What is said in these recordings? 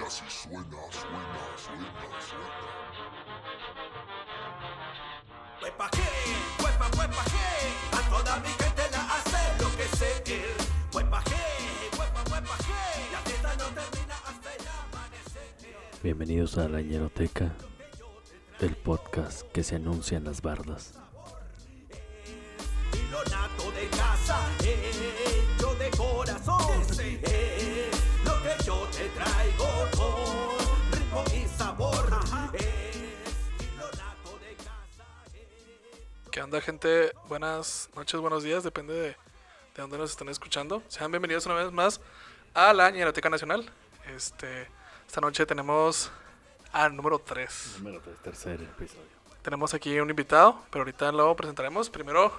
Y así suena, suena, suena, suena. Huepa que, huepa, huepa que, a toda mi gente la hace lo que sé. Huepa que, huepa, huepa que, la fiesta no termina hasta el amanecer. Bienvenidos a la ñeroteca del podcast que se anuncia en las bardas. Onda, gente? Buenas noches, buenos días, depende de, de dónde nos estén escuchando. Sean bienvenidos una vez más a la Ñeroteca Nacional. Este, esta noche tenemos al número 3. Número tres, tercer episodio. Tenemos aquí un invitado, pero ahorita lo presentaremos. Primero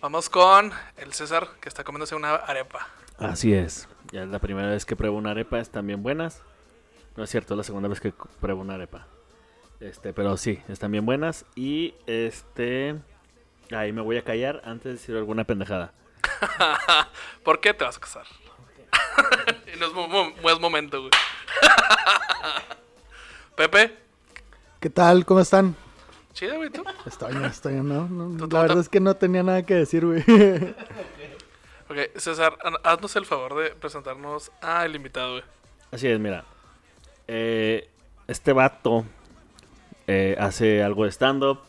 vamos con el César, que está comiéndose una arepa. Así es. Ya es la primera vez que pruebo una arepa, están bien buenas. No es cierto, es la segunda vez que pruebo una arepa. Este, pero sí, están bien buenas. Y este. Ahí me voy a callar antes de decir alguna pendejada. ¿Por qué te vas a casar? y no es, mo- mo- no es momento, güey. Pepe, ¿Qué tal? ¿Cómo están? chido, güey, tú. Estoy, estoy, no, no, Tú- tú- La verdad tú- es que no tenía nada que decir, güey. Ok, César, ha- haznos el favor de presentarnos al invitado, güey. Así es, mira. Eh, este vato eh, hace algo de stand-up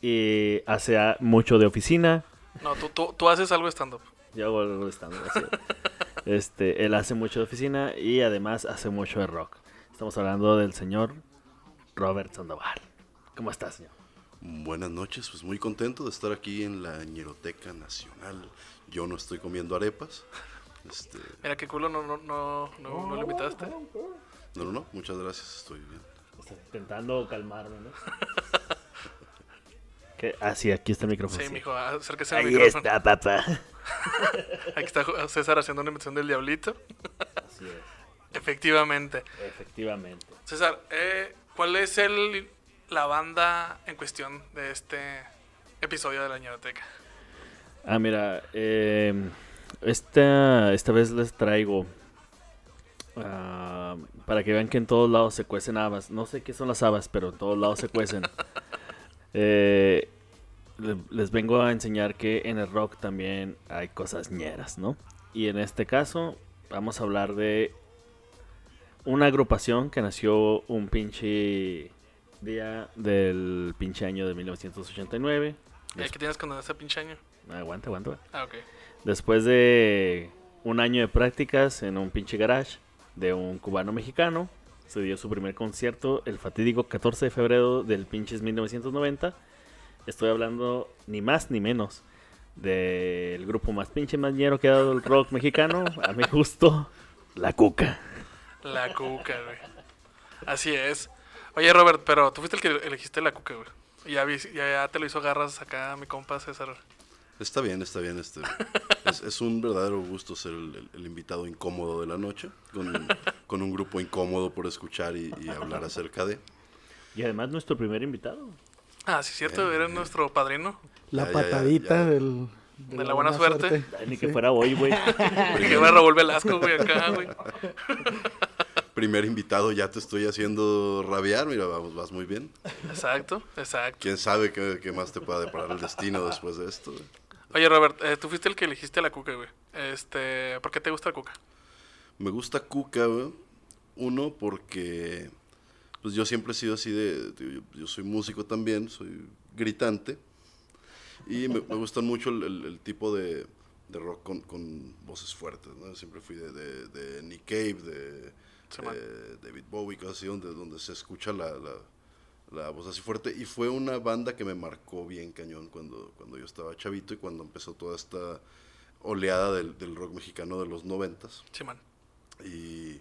y hace a- mucho de oficina. No, tú, tú, tú haces algo de stand-up. Yo hago algo de stand-up. así es. este, él hace mucho de oficina y además hace mucho de rock. Estamos hablando del señor Robert Sandoval. ¿Cómo estás, señor? Buenas noches, pues muy contento de estar aquí en la Ñeroteca Nacional. Yo no estoy comiendo arepas. Este, Mira qué culo, no, no, no, no, no lo invitaste. no, no, no, muchas gracias, estoy bien. Estás intentando calmarme, ¿no? ¿Qué? Ah, sí, aquí está el micrófono. Sí, sí. mijo, acérquese al Ahí micrófono. está, papá. Aquí está César haciendo una imitación del diablito. Así es, Efectivamente. efectivamente. César, eh, ¿cuál es el, la banda en cuestión de este episodio de la Ñeroteca? Ah, mira, eh, esta, esta vez les traigo ah, para que vean que en todos lados se cuecen habas. No sé qué son las habas, pero en todos lados se cuecen. Eh, le- les vengo a enseñar que en el rock también hay cosas ñeras, ¿no? Y en este caso vamos a hablar de una agrupación que nació un pinche día del pinche año de 1989. Eh, ¿Qué tienes con ese pinche año? Aguanta, aguanta. Ah, ok. Después de un año de prácticas en un pinche garage de un cubano mexicano, se dio su primer concierto el fatídico 14 de febrero del pinches 1990. Estoy hablando ni más ni menos del grupo más pinche mañero que ha dado el rock mexicano, a mi gusto, La Cuca. La cuca, güey. Así es. Oye, Robert, pero tú fuiste el que elegiste la cuca, güey. Ya, vi- ya te lo hizo garras acá mi compa César. Está bien, está bien. Este, es, es un verdadero gusto ser el, el- el invitado incómodo de la noche, con, con un grupo incómodo por escuchar y, y hablar acerca de. Y además nuestro primer invitado. Ah, sí, cierto, eres nuestro padrino. La Ya, ya, ya, patadita ya. del... De la buena suerte. Ay, ni que fuera hoy, güey. Que me revuelve el asco, güey, acá, güey. Primer invitado, ya te estoy haciendo rabiar. Mira, vamos, vas muy bien. Exacto, exacto. ¿Quién sabe qué, qué más te pueda deparar el destino después de esto? güey? Oye, Robert, eh, tú fuiste el que elegiste la cuca, güey. Este, ¿por qué te gusta la cuca? Me gusta Cuca, güey. Uno, porque pues yo siempre he sido así de... yo, yo soy músico también, soy gritante. Y me, me gustan mucho el, el- el tipo de, de rock con, con voces fuertes, ¿no? Siempre fui de, de, de Nick Cave, de, de David Bowie, cosas así, donde, donde se escucha la, la, la voz así fuerte. Y fue una banda que me marcó bien cañón cuando, cuando yo estaba chavito y cuando empezó toda esta oleada del, del rock mexicano de los noventas. Sí, man. Y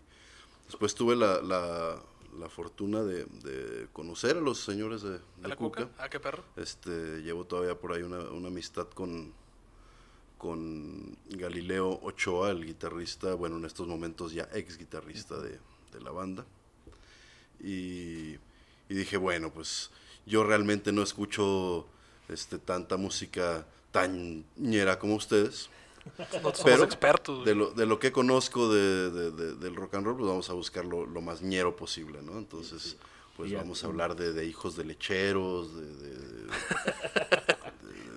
después tuve la, la, la fortuna de, de conocer a los señores de, ¿De de la Cuca. cuca? Ah, qué perro. Este, llevo todavía por ahí una, una amistad con, con Galileo Ochoa, el guitarrista, bueno, en estos momentos ya ex guitarrista de, de la banda. Y, y dije, bueno, pues yo realmente no escucho este, tanta música tan ñera como ustedes. Nosotros somos Pero expertos, de lo, de lo que conozco de, de- de- del rock and roll, pues vamos a buscar lo, lo más ñero posible, ¿no? Entonces, pues vamos a hablar de, de hijos de lecheros, de, de-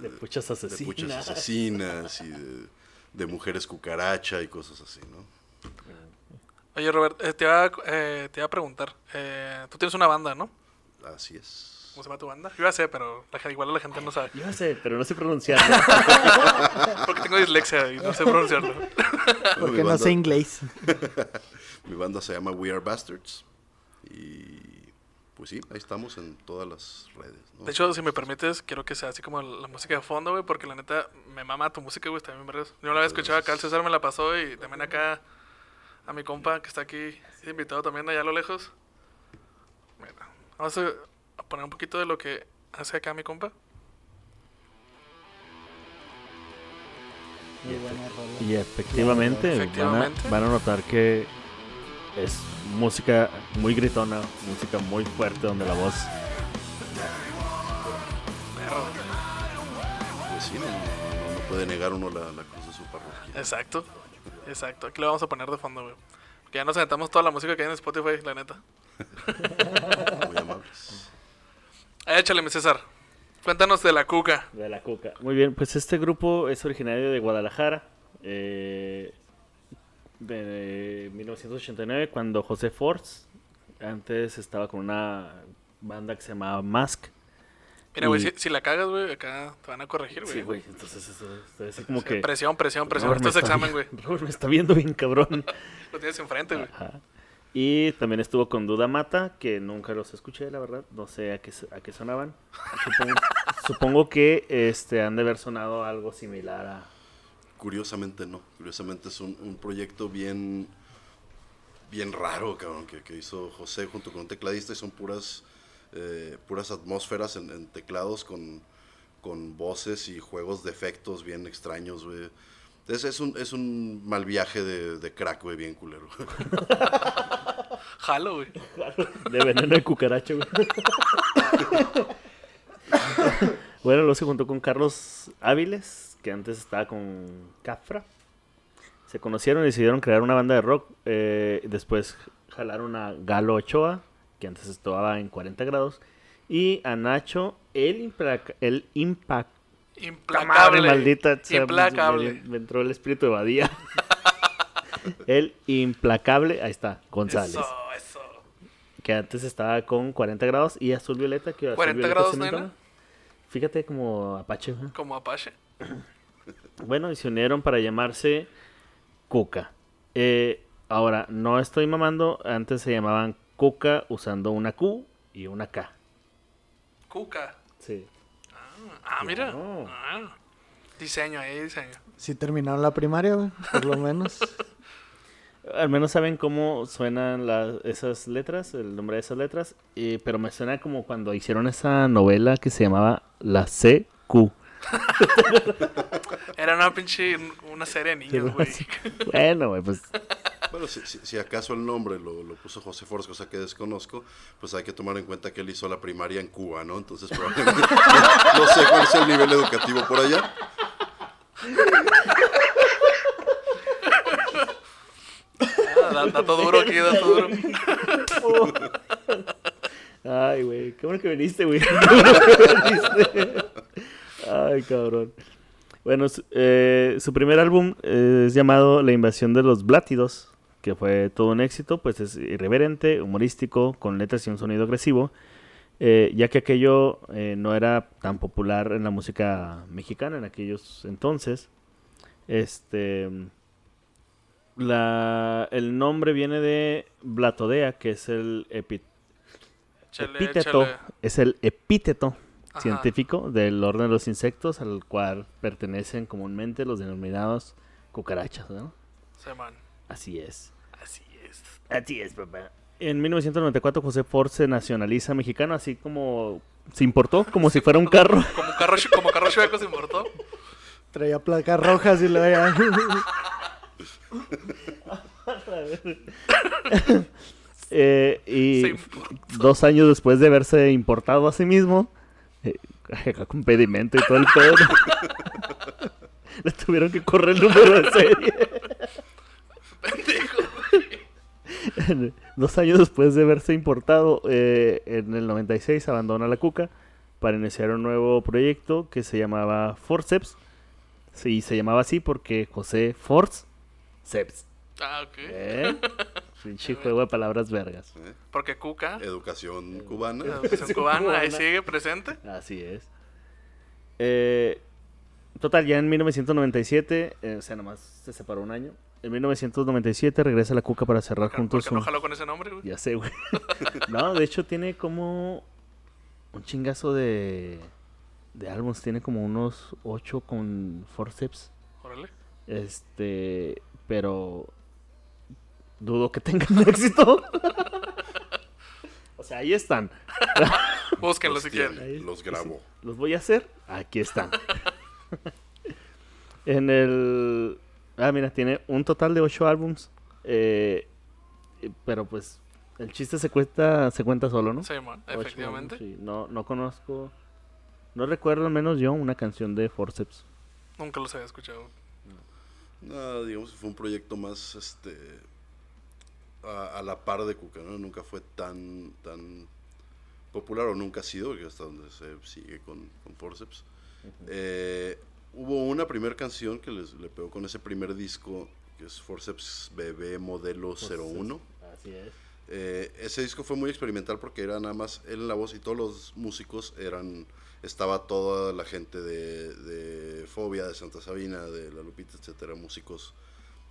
De puchas de asesinas. puchas asesinas y de, de mujeres cucaracha y cosas así, ¿no? Oye, Robert, eh, te, iba, a- eh, te iba a preguntar. eh, tú tienes una banda, ¿no? Así es. ¿Cómo se llama tu banda? Yo ya sé, pero la, igual la gente no sabe. Yo sé, pero no sé pronunciarlo. Porque tengo dislexia y no sé pronunciarlo. Porque no sé inglés. mi banda se llama We Are Bastards y pues sí, ahí estamos en todas las redes, ¿no? De hecho, si me permites, quiero que sea así como la música de fondo, güey, porque la neta me mama tu música, güey, también me Yo no la había escuchado acá, el César me la pasó y también acá a mi compa que está aquí invitado también allá a lo lejos. Vamos a poner un poquito de lo que hace acá mi compa. Muy buena rola. Y efectivamente, van a- Efectivamente. Van, a, notar que es música muy gritona, música muy fuerte donde la voz... Pues sí, no, no- no puede negar uno la, la cruz de su parroquia. Exacto, exacto. Aquí lo vamos a poner de fondo, güey. Porque ya nos sentamos toda la música que hay en Spotify, la neta. Muy amables. Eh, Échale, mi César. Cuéntanos de la cuca. De la cuca. Muy bien, pues este grupo es originario de Guadalajara. eh, de 1989, cuando José Force antes estaba con una banda que se llamaba Mask. Mira, güey, Y- si, si la cagas, güey, acá te van a corregir, güey. Sí, güey, entonces eso, estoy así como Sí, que... Presión, presión, presión. Robert Esto me es está examen, güey. Robert me está viendo bien cabrón. Lo tienes enfrente, güey. Ajá. Y también estuvo con Duda Mata, que nunca los escuché, la verdad. No sé a qué, a qué sonaban. Supongo, supongo que este, han de haber sonado algo similar a... Curiosamente no. Curiosamente es un, un proyecto bien bien raro, cabrón, que, que hizo José junto con un tecladista y son puras eh, puras atmósferas en, en teclados con, con voces y juegos de efectos bien extraños, güey. Es, es, un, es un mal viaje de, de crack, güey, bien culero. Jalo, güey. De veneno de cucaracha, güey. bueno, luego se juntó con Carlos Áviles, que antes estaba con Cafra. Se conocieron y decidieron crear una banda de rock. eh, después jalaron a Galo Ochoa, que antes estaba en 40 grados. Y a Nacho, el, el Impact. Implacable. maldita. Implacable. Me, me entró el espíritu de Badía. el implacable, ahí está, González. Eso, eso. Que antes estaba con 40 grados y azul violeta. Que azul 40 violeta grados, se ¿no mentona. era? Fíjate como Apache. ¿no? Como Apache. Bueno, y se unieron para llamarse Cuca. Eh, ahora, no estoy mamando. Antes se llamaban Cuca usando una Q y una K. Cuca. Sí. Ah, mira. Claro. Ah. Diseño, ahí diseño. Sí terminaron la primaria, güey, por lo menos. Al menos saben cómo suenan la- esas letras, el nombre de esas letras. y- pero me suena como cuando hicieron esa novela que se llamaba La CQ. Era una pinche, una serie de niños, güey. bueno, güey, pues Bueno, si, si- si acaso el nombre lo, lo puso José Force, cosa que desconozco, pues hay que tomar en cuenta que él hizo la primaria en Cuba, ¿no? Entonces probablemente no, no sé cuál es el nivel educativo por allá. Ah, da- dato duro aquí, dato duro. Ay, güey, qué bueno que viniste, güey. Ay, cabrón. Bueno, su, eh, su primer álbum es llamado La invasión de los Blátidos, que fue todo un éxito, pues es irreverente, humorístico, con letras y un sonido agresivo, eh, ya que aquello eh, no era tan popular en la música mexicana en aquellos entonces. Este, la, el nombre viene de Blatodea, que es el epi- epíteto, es el epíteto Ajá. científico del orden de los insectos al cual pertenecen comúnmente los denominados cucarachas, ¿no? Se man. Así es. Así es. Así es, papá. En 1994 José Ford se nacionaliza mexicano, así como se importó, como si fuera un carro. Como carro, como carro chueco se importó. Traía placas rojas y luego ya... Eh, y dos años después de haberse importado a sí mismo, eh, con pedimento y todo el pedo, Le tuvieron que correr el número de serie. Pendejo. Dos años después de haberse importado, eh, en el 96 abandona la Cuca para iniciar un nuevo proyecto que se llamaba Forceps. Sí, se llamaba así porque José Forceps. Ah, ok. ¿Eh? Pinche juego de palabras vergas. ¿eh? Porque Cuca, Educación cubana. educación cubana, ahí sigue presente. Así es. Eh, total, ya en 1997, eh, o sea, nomás se separó un año. En 1997 regresa la Cuca para cerrar juntos porque no un- jaló con ese nombre, güey. Ya sé, güey. no, de hecho tiene como un chingazo de, de álbumes. Tiene como unos ocho con forceps. Órale. Este, pero dudo que tengan éxito. o sea, ahí están. Búsquenlo Los si quieren. Ahí- Los grabo. Los voy a hacer. Aquí están. en el... Ah, mira, tiene un total de ocho álbums. eh, pero pues el chiste se cuenta, se cuenta solo, ¿no? Sí, man, efectivamente. sí. No, no conozco... No recuerdo al menos yo una canción de Forceps. Nunca los había escuchado. No, digamos que fue un proyecto más este a, a la par de Cuca, ¿no? Nunca fue tan tan popular o nunca ha sido, porque hasta donde se sigue con, con Forceps. Eh, hubo una primera canción que les, le pegó con ese primer disco, que es Forceps Bebé Modelo 01. Así es. Eh, ese disco fue muy experimental porque era nada más él en la voz y todos los músicos eran estaba toda la gente de, de Fobia, de Santa Sabina, de La Lupita, etcétera, músicos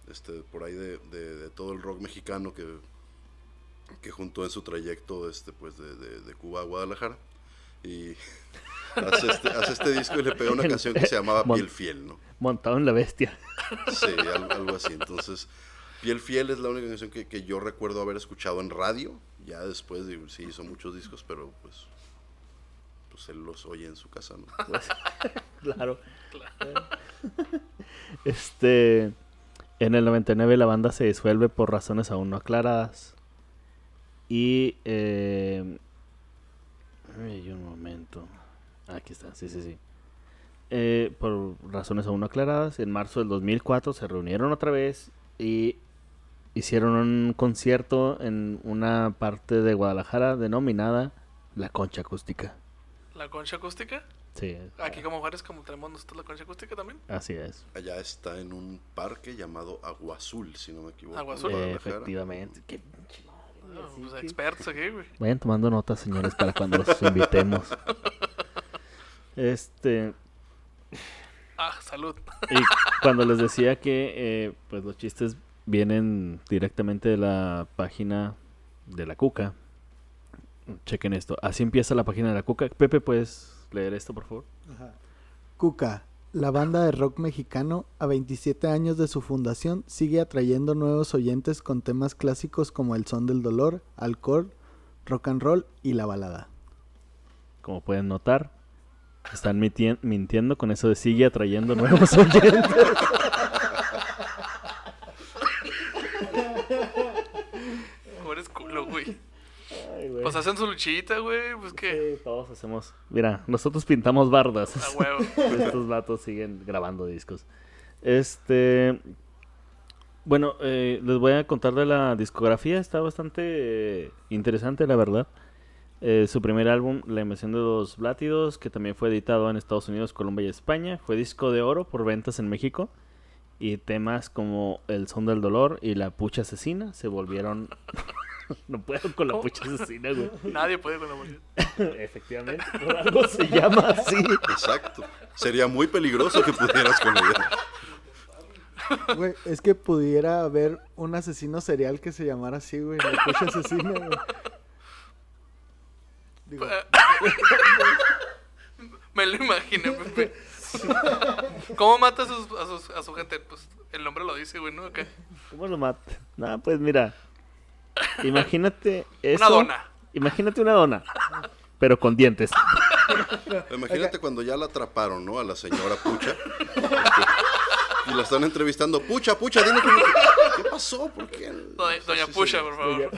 este, por ahí de, de- de todo el rock mexicano que, que juntó en su trayecto este, pues, de- de Cuba a Guadalajara. Y hace este, hace este disco y le pega una canción que se llamaba Piel Fiel, ¿no? Montado en la bestia. Sí, al- algo así. Entonces, Piel Fiel es la única canción que, que yo recuerdo haber escuchado en radio. Ya después, digo, sí, hizo muchos discos, pero pues, pues él los oye en su casa, ¿no? Pues, claro. Este. En el 99 la banda se disuelve por razones aún no aclaradas. Y. Eh, ay, un momento. Aquí está, sí, sí, sí. Eh, por razones aún no aclaradas, en marzo del 2004 se reunieron otra vez y hicieron un concierto en una parte de Guadalajara denominada La Concha Acústica. ¿La concha acústica? Sí, Aquí como Juárez, como tenemos nosotros la concha acústica también. así es. Allá está en un parque llamado Agua Azul, si no me equivoco. Agua Azul. Guadalajara. Efectivamente. Qué pinche madre, Ah, pues, expertos aquí, güey. Vayan tomando notas, señores, para cuando los invitemos. Este, Ah, salud. y cuando les decía que eh, pues los chistes vienen directamente de la página de la Cuca. Chequen esto. Así empieza la página de la Cuca. Pepe, ¿puedes leer esto, por favor? Cuca, la banda de rock mexicano, a 27 años de su fundación, sigue atrayendo nuevos oyentes con temas clásicos como el son del dolor, alcohol, rock and roll y la balada. Como pueden notar, están mintiendo con eso de sigue atrayendo nuevos oyentes. Eres culo, güey. Ay, güey. Pues hacen su luchita, güey. Pues que. Sí, todos hacemos. Mira, nosotros pintamos bardas. A huevo. Estos vatos siguen grabando discos. Este. Bueno, eh, les voy a contar de la discografía. Está bastante eh, interesante, la verdad. Eh, su primer álbum, La Invención de los Blátidos, que también fue editado en Estados Unidos, Colombia y España, fue disco de oro por ventas en México. Y temas como El Son del Dolor y La Pucha Asesina se volvieron. no puedo con la ¿Cómo? Pucha Asesina, güey. Nadie puede con la mujer. Efectivamente, por algo se llama así. Exacto. Sería muy peligroso que pudieras con ella. Güey, es que pudiera haber un asesino serial que se llamara así, güey. La pucha asesina, güey. Digo, Me lo imaginé, Pepe. ¿Cómo mata a, sus, a, sus- a su gente? Pues el nombre lo dice, güey, ¿no? ¿Cómo lo mata? No, pues mira. Imagínate eso. Una dona. Imagínate una dona. Pero con dientes. Imagínate cuando ya la atraparon, ¿no? A la señora Pucha. Y la están entrevistando. Pucha, Pucha, dime cómo- ¿Qué pasó? ¿Por qué? Doña, Doña sí. por favor.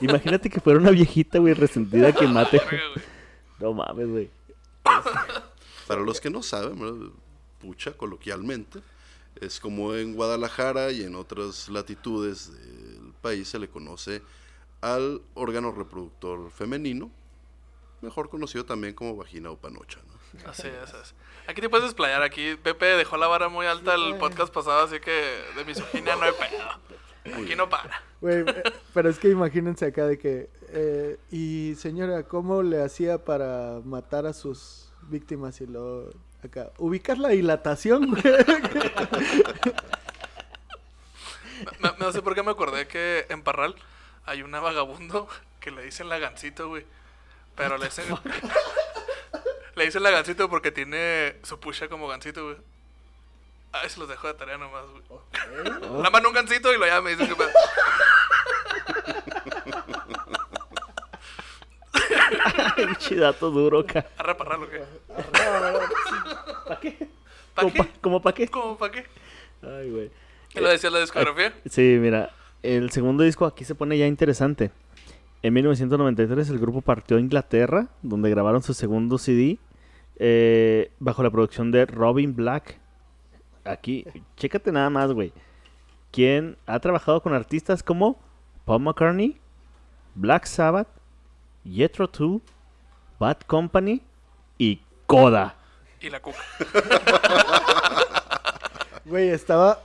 Imagínate que fuera una viejita, güey, resentida que mate. No mames, güey. Para los que no saben, pucha coloquialmente. Es como en Guadalajara y en otras latitudes del país se le conoce al órgano reproductor femenino, mejor conocido también como vagina o panocha. Así es, es. Aquí te puedes desplayar. Aquí Pepe dejó la vara muy alta el podcast pasado, así que de misoginia no hay pedo. Aquí no para. Güey, eh, pero es que imagínense acá de que... eh, y señora, ¿cómo le hacía para matar a sus víctimas y lo... Acá, ubicas la dilatación, güey. Me- me- no sé por qué me acordé que en Parral hay una vagabundo que le dicen la gancito, güey. Pero le dicen. le dicen la gancito porque tiene su pucha como gancito, güey. A ver si los dejo de tarea nomás, güey. La mano un gancito y lo llama y me dicen que pedo. Pinche dato duro, ca. Arre Parral, ¿o qué? ¿Para qué? ¿Pa ¿Cómo qué? pa- ¿Cómo para qué? ¿Cómo para qué? Ay, güey. ¿Qué lo decía la discografía? Sí, mira, el segundo disco aquí se pone ya interesante. En 1993 el grupo partió a Inglaterra, donde grabaron su segundo CD, eh, bajo la producción de Robin Black. Aquí, chécate nada más, güey. Quien ha trabajado con artistas como Paul McCartney, Black Sabbath, Jethro Tull, Bad Company y Coda. Y la cuca. Güey, estaba...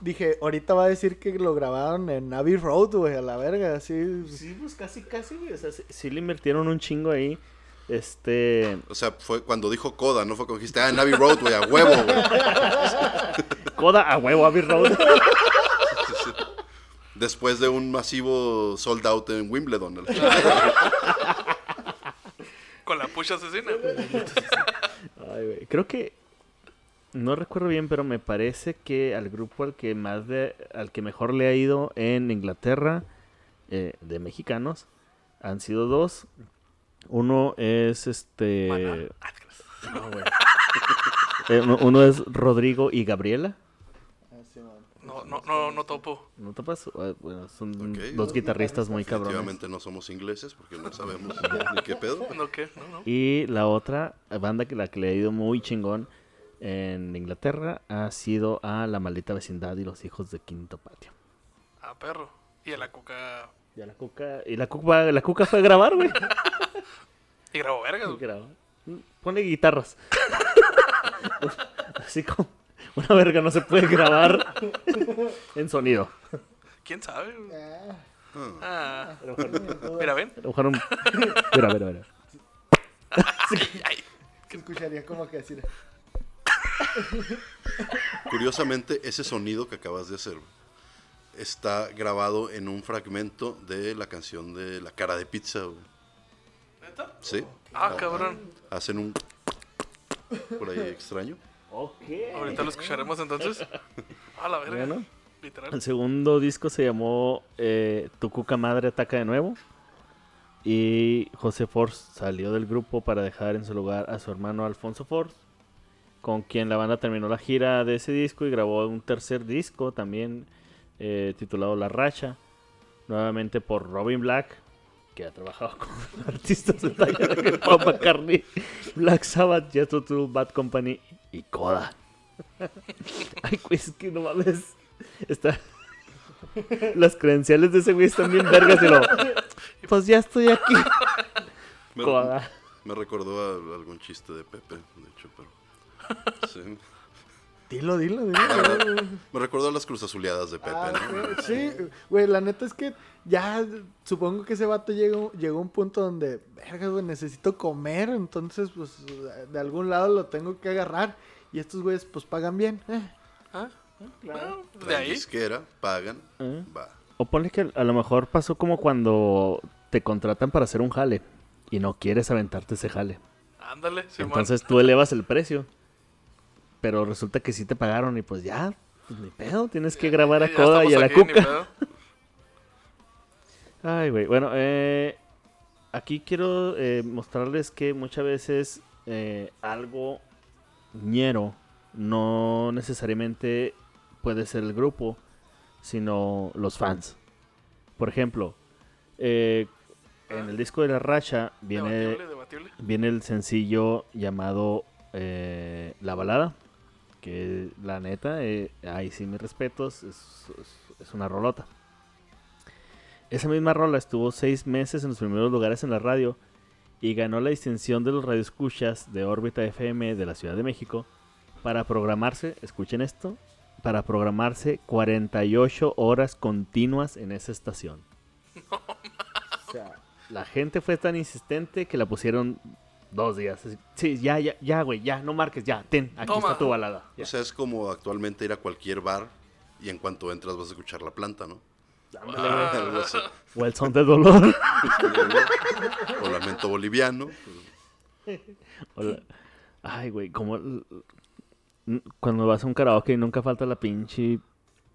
Dije, ahorita va a decir que lo grabaron en Abbey Road, güey, a la verga, así... Sí, pues casi, casi, güey. O sea, sí, sí le invirtieron un chingo ahí. Este. O sea, fue cuando dijo Coda, no fue cuando dijiste, ah, Navy Road, güey, a huevo, güey. Coda a huevo, Abbey Road. Después de un masivo sold out en Wimbledon. Con la pucha asesina. Ay, güey. Creo que. No recuerdo bien, pero me parece que al grupo al que más de, al que mejor le ha ido en Inglaterra eh, de mexicanos han sido dos. Uno es este. Ah, no, güey. Eh, uno, uno es Rodrigo y Gabriela. No, no, no, no topo. ¿No topas? Eh, Bueno, son dos guitarristas muy cabrones. Definitivamente no somos ingleses porque no sabemos ni qué pedo. ¿No qué? No, no. Y la otra banda que la que le ha ido muy chingón en Inglaterra ha sido a La Maldita Vecindad y los Hijos de Quinto Patio. Ah, perro. Y a la cuca. Y a la cuca, y la cuca, la cuca fue a grabar, güey. Y grabó vergas. Pone guitarras. Así como una verga no se puede grabar en sonido. ¿Quién sabe? güey? Ah. Ah, mira, ven. un- Mira, mira, mira. Ay, Se escucharía como que así... Curiosamente, ese sonido que acabas de hacer está grabado en un fragmento de la canción de La cara de pizza. güey. ¿Neta? Sí. Ah, cabrón. Hacen un por ahí extraño. Ok. Ahorita lo escucharemos entonces. A la verga. Bueno. Literal. El segundo disco se llamó eh, Tu Cuca Madre Ataca de Nuevo. Y José Force salió del grupo para dejar en su lugar a su hermano Alfonso Force, con quien la banda terminó la gira de ese disco y grabó un tercer disco también eh, titulado La Racha, nuevamente por Robin Black, que ha trabajado con artistas de talla de Paul McCartney, Black Sabbath, Jethro Tull, Bad Company y Coda. Ay, güey, es que no mames. Está... Las credenciales de ese güey están bien vergas y lo... Pues ya estoy aquí. Me, Coda. me recordó a algún chiste de Pepe, de hecho, pero. Sí. Dilo, dilo, dilo. Me recordó a las cruzazuleadas de Pepe, Ah, ¿no? sí, güey, la neta es que ya supongo que ese vato llegó, llegó a un punto donde, verga, güey, necesito comer, entonces, pues, de algún lado lo tengo que agarrar. Y estos güeyes, pues, pagan bien. eh. Ah, bueno, de ahí. disquera, pagan, ¿Eh? va. O ponle que a lo mejor pasó como cuando te contratan para hacer un jale y no quieres aventarte ese jale. Ándale, Simón. Entonces tú elevas el precio. Pero resulta que sí te pagaron y pues ya, pues ni pedo, tienes que grabar a Coda y a la aquí, Cuca. Ay, güey. Bueno, eh, aquí quiero eh, mostrarles que muchas veces eh, algo ñero no necesariamente puede ser el grupo, sino los fans. Por ejemplo, eh, en el disco de la racha viene, Debatible, debatible. viene el sencillo llamado eh, La Balada. Que la neta, eh, ahí sí mis respetos, es, es- es una rolota. Esa misma rola estuvo seis meses en los primeros lugares en la radio y ganó la distinción de los radioescuchas de órbita FM de la Ciudad de México para programarse, escuchen esto, para programarse 48 horas continuas en esa estación. O sea, la gente fue tan insistente que la pusieron dos días. Sí, ya, ya, ya, güey, ya, no marques, ya, ten, aquí Toma. está tu balada. Ya. O sea, es como actualmente ir a cualquier bar y en cuanto entras vas a escuchar la planta, ¿no? Así. O el son de dolor. O lamento boliviano. O la- Ay, güey, como cuando vas a un karaoke nunca falta la pinche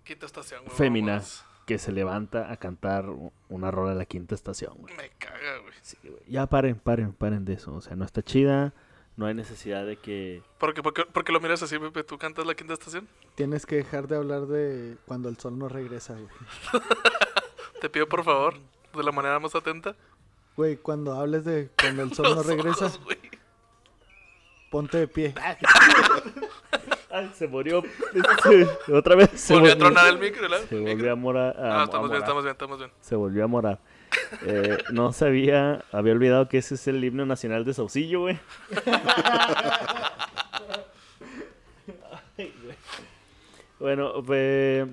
Quinta estación, güey. fémina vámonos. Que se levanta a cantar una rola de la quinta estación, güey. Me caga, güey. Sí, güey. Ya paren, paren, paren de eso. O sea, no está chida. No hay necesidad de que. ¿Por qué, por qué- por qué lo miras así, Pepe? ¿Tú cantas la quinta estación? Tienes que dejar de hablar de cuando el sol no regresa, güey. Te pido, por favor, de la manera más atenta. Güey, cuando hables de cuando el sol no regresa, ojos, güey. ponte de pie. Ay, se murió. Otra vez. Se Volvió a tronar el micro, ¿verdad? se volvió a morar. a- Ah, a estamos bien, estamos bien, estamos bien. Se volvió a morar. Eh, no sabía, había olvidado que ese es el himno nacional de Saucillo, güey. Ay, güey. bueno, pues,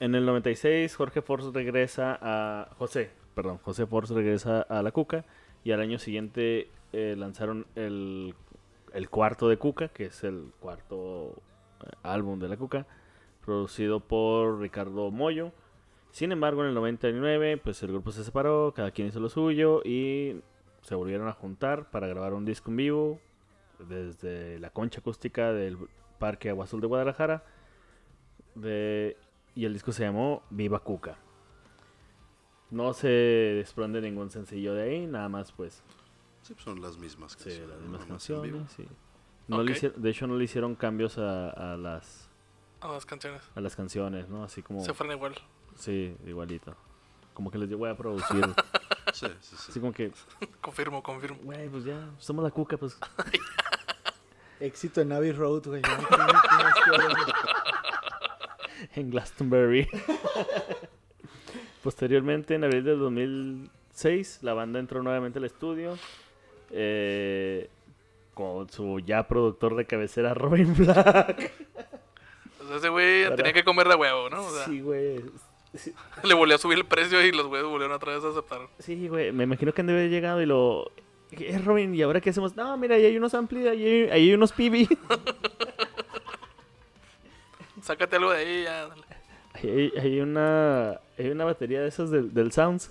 en el 96 Jorge Force regresa a... José, perdón, José Force regresa a La Cuca y al año siguiente eh, lanzaron el, el cuarto de Cuca, que es el cuarto eh, álbum de La Cuca, producido por Ricardo Moyo. Sin embargo, en el 99, pues el grupo se separó, cada quien hizo lo suyo y se volvieron a juntar para grabar un disco en vivo desde la concha acústica del Parque Agua Azul de Guadalajara. Y el disco se llamó Viva Cuca. No se desprende ningún sencillo de ahí, nada más pues Sí, pues son las mismas sí, canciones. las mismas canciones. sí. No le hicieron- de hecho, no le hicieron cambios a, a las, A las canciones. a las canciones, ¿no? Así como... Se fueron igual. Sí, igualito. Como que les voy a producir. Sí, sí, sí. Así como que, Confirmo, confirmo. güey, pues ya, somos la cuca, pues. Éxito en Abbey Road, en Glastonbury. Posteriormente, en abril del 2006, la banda entró nuevamente al estudio eh, con su ya productor de cabecera, Robin Black. Pues ese güey Para- tenía que comer de huevo, ¿no? O sea, Sí, güey. Sí, le volvió a subir el precio y los güeyes volvieron otra vez a aceptar. Sí, güey. Me imagino que han de haber llegado y lo. Es Robin, ¿y ahora qué hacemos? No, mira, ahí hay unos ampli, ahí hay, ahí hay unos PB. Sácate algo de ahí ya. dale. Hay, hay una, hay una batería de esas del, del Sounds.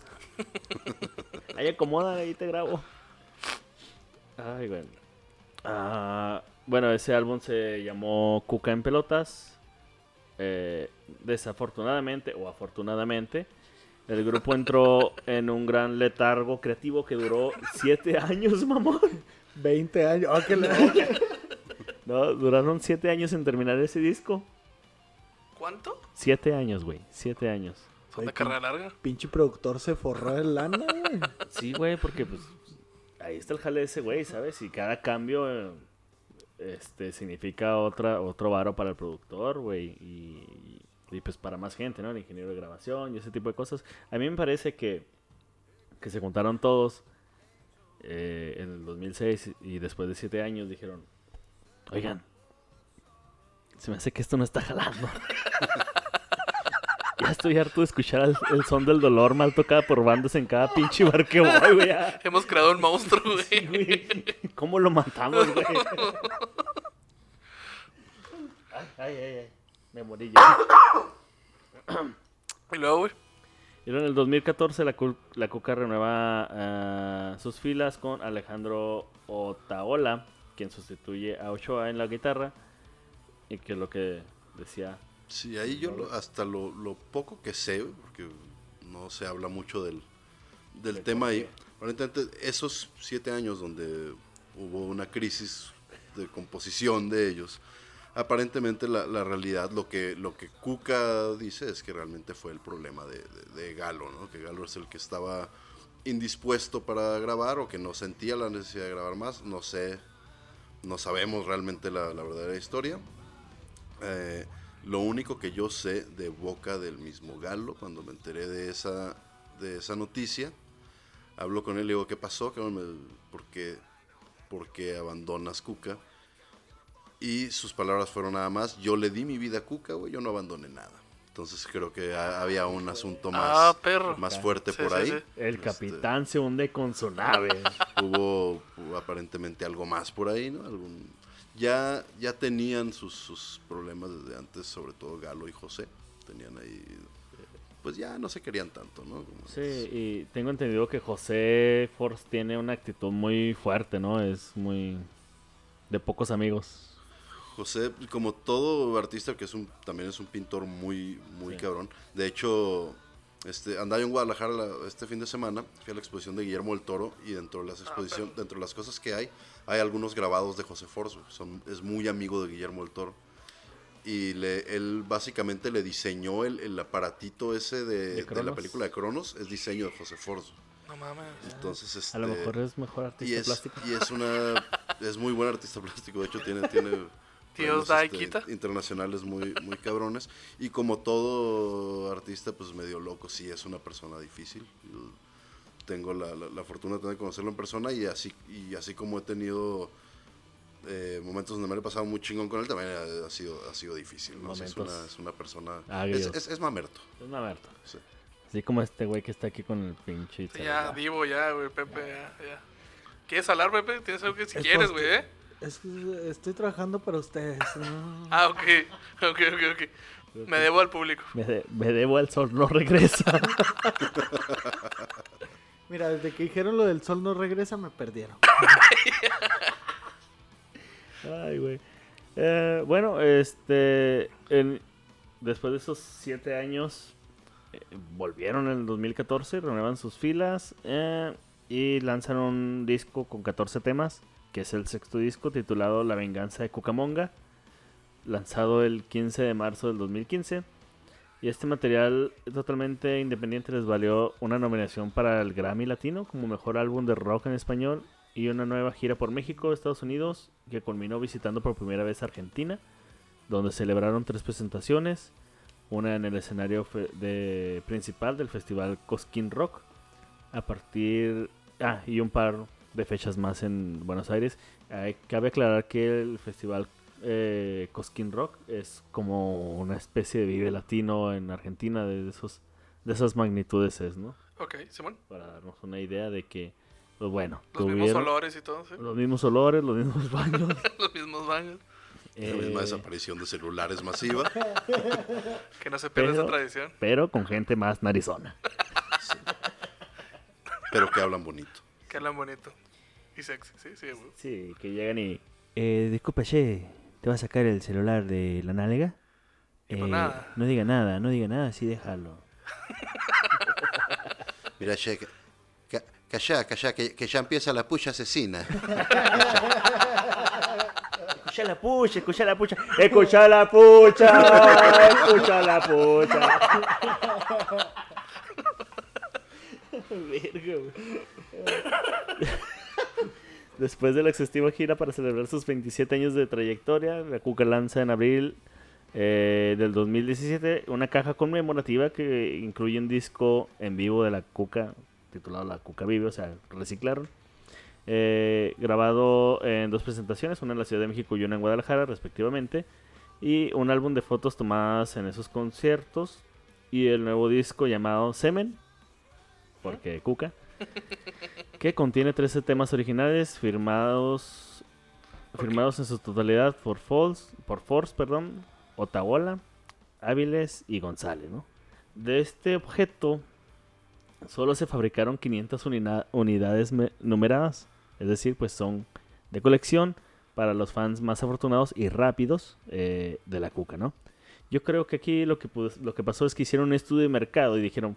ahí acomoda, ahí te grabo. Ay, güey. Ah, bueno, ese álbum se llamó Cuca en Pelotas. Eh, desafortunadamente o afortunadamente, el grupo entró en un gran letargo creativo que duró siete años, mamón. 20 años. Oh, la- No, duraron siete años en terminar ese disco. ¿Cuánto? Siete años, güey. Siete años. Son de carrera larga. Pinche productor se forró de lana, güey. Sí, güey, porque pues ahí está el jale ese güey, ¿sabes? Y cada cambio eh, este significa otra otro varo para el productor, güey, y, y, pues para más gente, ¿no? El ingeniero de grabación y ese tipo de cosas. A mí me parece que que se juntaron todos eh, en el 2006 y después de siete años dijeron, oigan, se me hace que esto no está jalando. Ya estoy harto de escuchar el, el son del dolor mal tocada por bandas en cada pinche bar que voy, güey. Hemos creado un monstruo, güey. Sí, güey. ¿Cómo lo matamos, güey? Ay, ay, ay. Me morí ya. Y luego, güey. Y luego en el 2014 la, la Cuca renueva ah, sus filas con Alejandro Otaola, quien sustituye a Ochoa en la guitarra. Y que es lo que decía. Sí, ahí yo lo- hasta lo, lo poco que sé, porque no se habla mucho del, del tema ahí. Aparentemente, esos siete años donde hubo una crisis de composición de ellos, aparentemente la, la realidad, lo que, lo que Cuca dice es que realmente fue el problema de, de- de Galo, ¿no? que Galo es el que estaba indispuesto para grabar o que no sentía la necesidad de grabar más. No sé, no sabemos realmente la, la verdadera historia. Eh, lo único que yo sé de boca del mismo Galo, cuando me enteré de esa, de esa noticia, hablo con él y digo, ¿qué pasó? ¿Por qué, por qué abandonas Cuca? Y sus palabras fueron nada más, yo le di mi vida a Cuca, güey, yo no abandoné nada. Entonces creo que ha- había un asunto más, Ah, perro. más fuerte Sí, por sí, ahí. sí. El Este, capitán se hunde con su nave. hubo, hubo aparentemente algo más por ahí, ¿no? Algún, ya, ya tenían sus, sus problemas desde antes, sobre todo Galo y José. Tenían ahí, pues ya no se querían tanto, ¿no? Como- Sí, y tengo entendido que José Force tiene una actitud muy fuerte, ¿no? Es muy de pocos amigos. José, como todo artista que es un, también es un pintor muy, muy Sí. cabrón. De hecho, este, andaba yo en Guadalajara la- este fin de semana, fui a la exposición de Guillermo del Toro y dentro de las exposición, dentro de las cosas que hay, hay algunos grabados de José Forzo. Son, es muy amigo de Guillermo del Toro. Y le, él básicamente le diseñó el, el aparatito ese de, ¿De de la Cronos? película de Cronos, es diseño de José Forzo. No mames. Entonces, este, A lo mejor es mejor y artista es, plástico. y es una es muy buen artista plástico de hecho tiene tiene y este, quita. internacionales muy muy cabrones y como todo artista pues medio loco sí es una persona difícil tengo la, la- la fortuna de tener- conocerlo en persona y así y así como he tenido eh, momentos donde me lo he pasado muy chingón con él también ha, ha sido ha sido difícil ¿no? O sea, es, una, es una persona es, es, es mamerto Es Mamerto. sí. Así como este güey que está aquí con el pinche. Sí, ya, Divo, ya, güey, Pepe, ya, ya. ¿Quieres hablar, Pepe? Tienes algo que si Es quieres, güey, ¿eh? Es que estoy trabajando para ustedes. ¿no? Ah, ok, ok, ok, ok. Me debo al público. Me, de- me debo al sol, no regresa. Mira, desde que dijeron lo del sol no regresa, me perdieron. Ay, güey. Eh, bueno, este. después de esos siete años, eh, volvieron en el 2014, renuevan sus filas eh, y lanzaron un disco con 14 temas, que es el sexto disco titulado La venganza de Cucamonga, lanzado el 15 de marzo del 2015. Y este material totalmente independiente les valió una nominación para el Grammy Latino como mejor álbum de rock en español y una nueva gira por México, Estados Unidos, que culminó visitando por primera vez Argentina, donde celebraron tres presentaciones, una en el escenario principal del festival Cosquín Rock, a partir... Ah, y un par de fechas más en Buenos Aires. Cabe aclarar que el festival eh, Cosquín Rock es como una especie de vive latino en Argentina, de esos de esas magnitudes es, ¿no? Ok, Simón. Para darnos una idea de que, pues bueno, Los mismos tuvieron olores y todo, ¿sí? los mismos olores, los mismos baños. Los mismos baños. la misma eh, desaparición de celulares masiva Que no se pierda Pero- esa tradición. pero con gente más narizona. pero que hablan bonito Que hablan bonito. Y sexy, sí, sí. Sí, que llegan y... Eh, disculpa, che, ¿te va a sacar el celular de la nalga? Y pues nada. No diga nada, no diga nada, sí déjalo. Mira, che, ca- ca- callá, callá, que, que ya empieza la puya asesina. Escucha la pucha, escucha la pucha, escucha la pucha, escucha la pucha. Verga, güey. Después de la exhaustiva gira para celebrar sus 27 años de trayectoria, la Cuca lanza en abril eh, del 2017 una caja conmemorativa que incluye un disco en vivo de la Cuca, titulado La Cuca Vive, o sea, reciclaron. Eh, grabado en dos presentaciones, una en la Ciudad de México y una en Guadalajara, respectivamente. Y un álbum de fotos tomadas en esos conciertos. Y el nuevo disco llamado Semen, porque Cuca, que contiene 13 temas originales firmados firmados en su totalidad por Force, por Force, perdón, Otaola, Áviles y González, ¿no? De este objeto solo se fabricaron 500 unina- unidades me- numeradas, es decir, pues son de colección para los fans más afortunados y rápidos eh, de la cuca, ¿no? Yo creo que aquí lo que, lo que pasó es que hicieron un estudio de mercado y dijeron,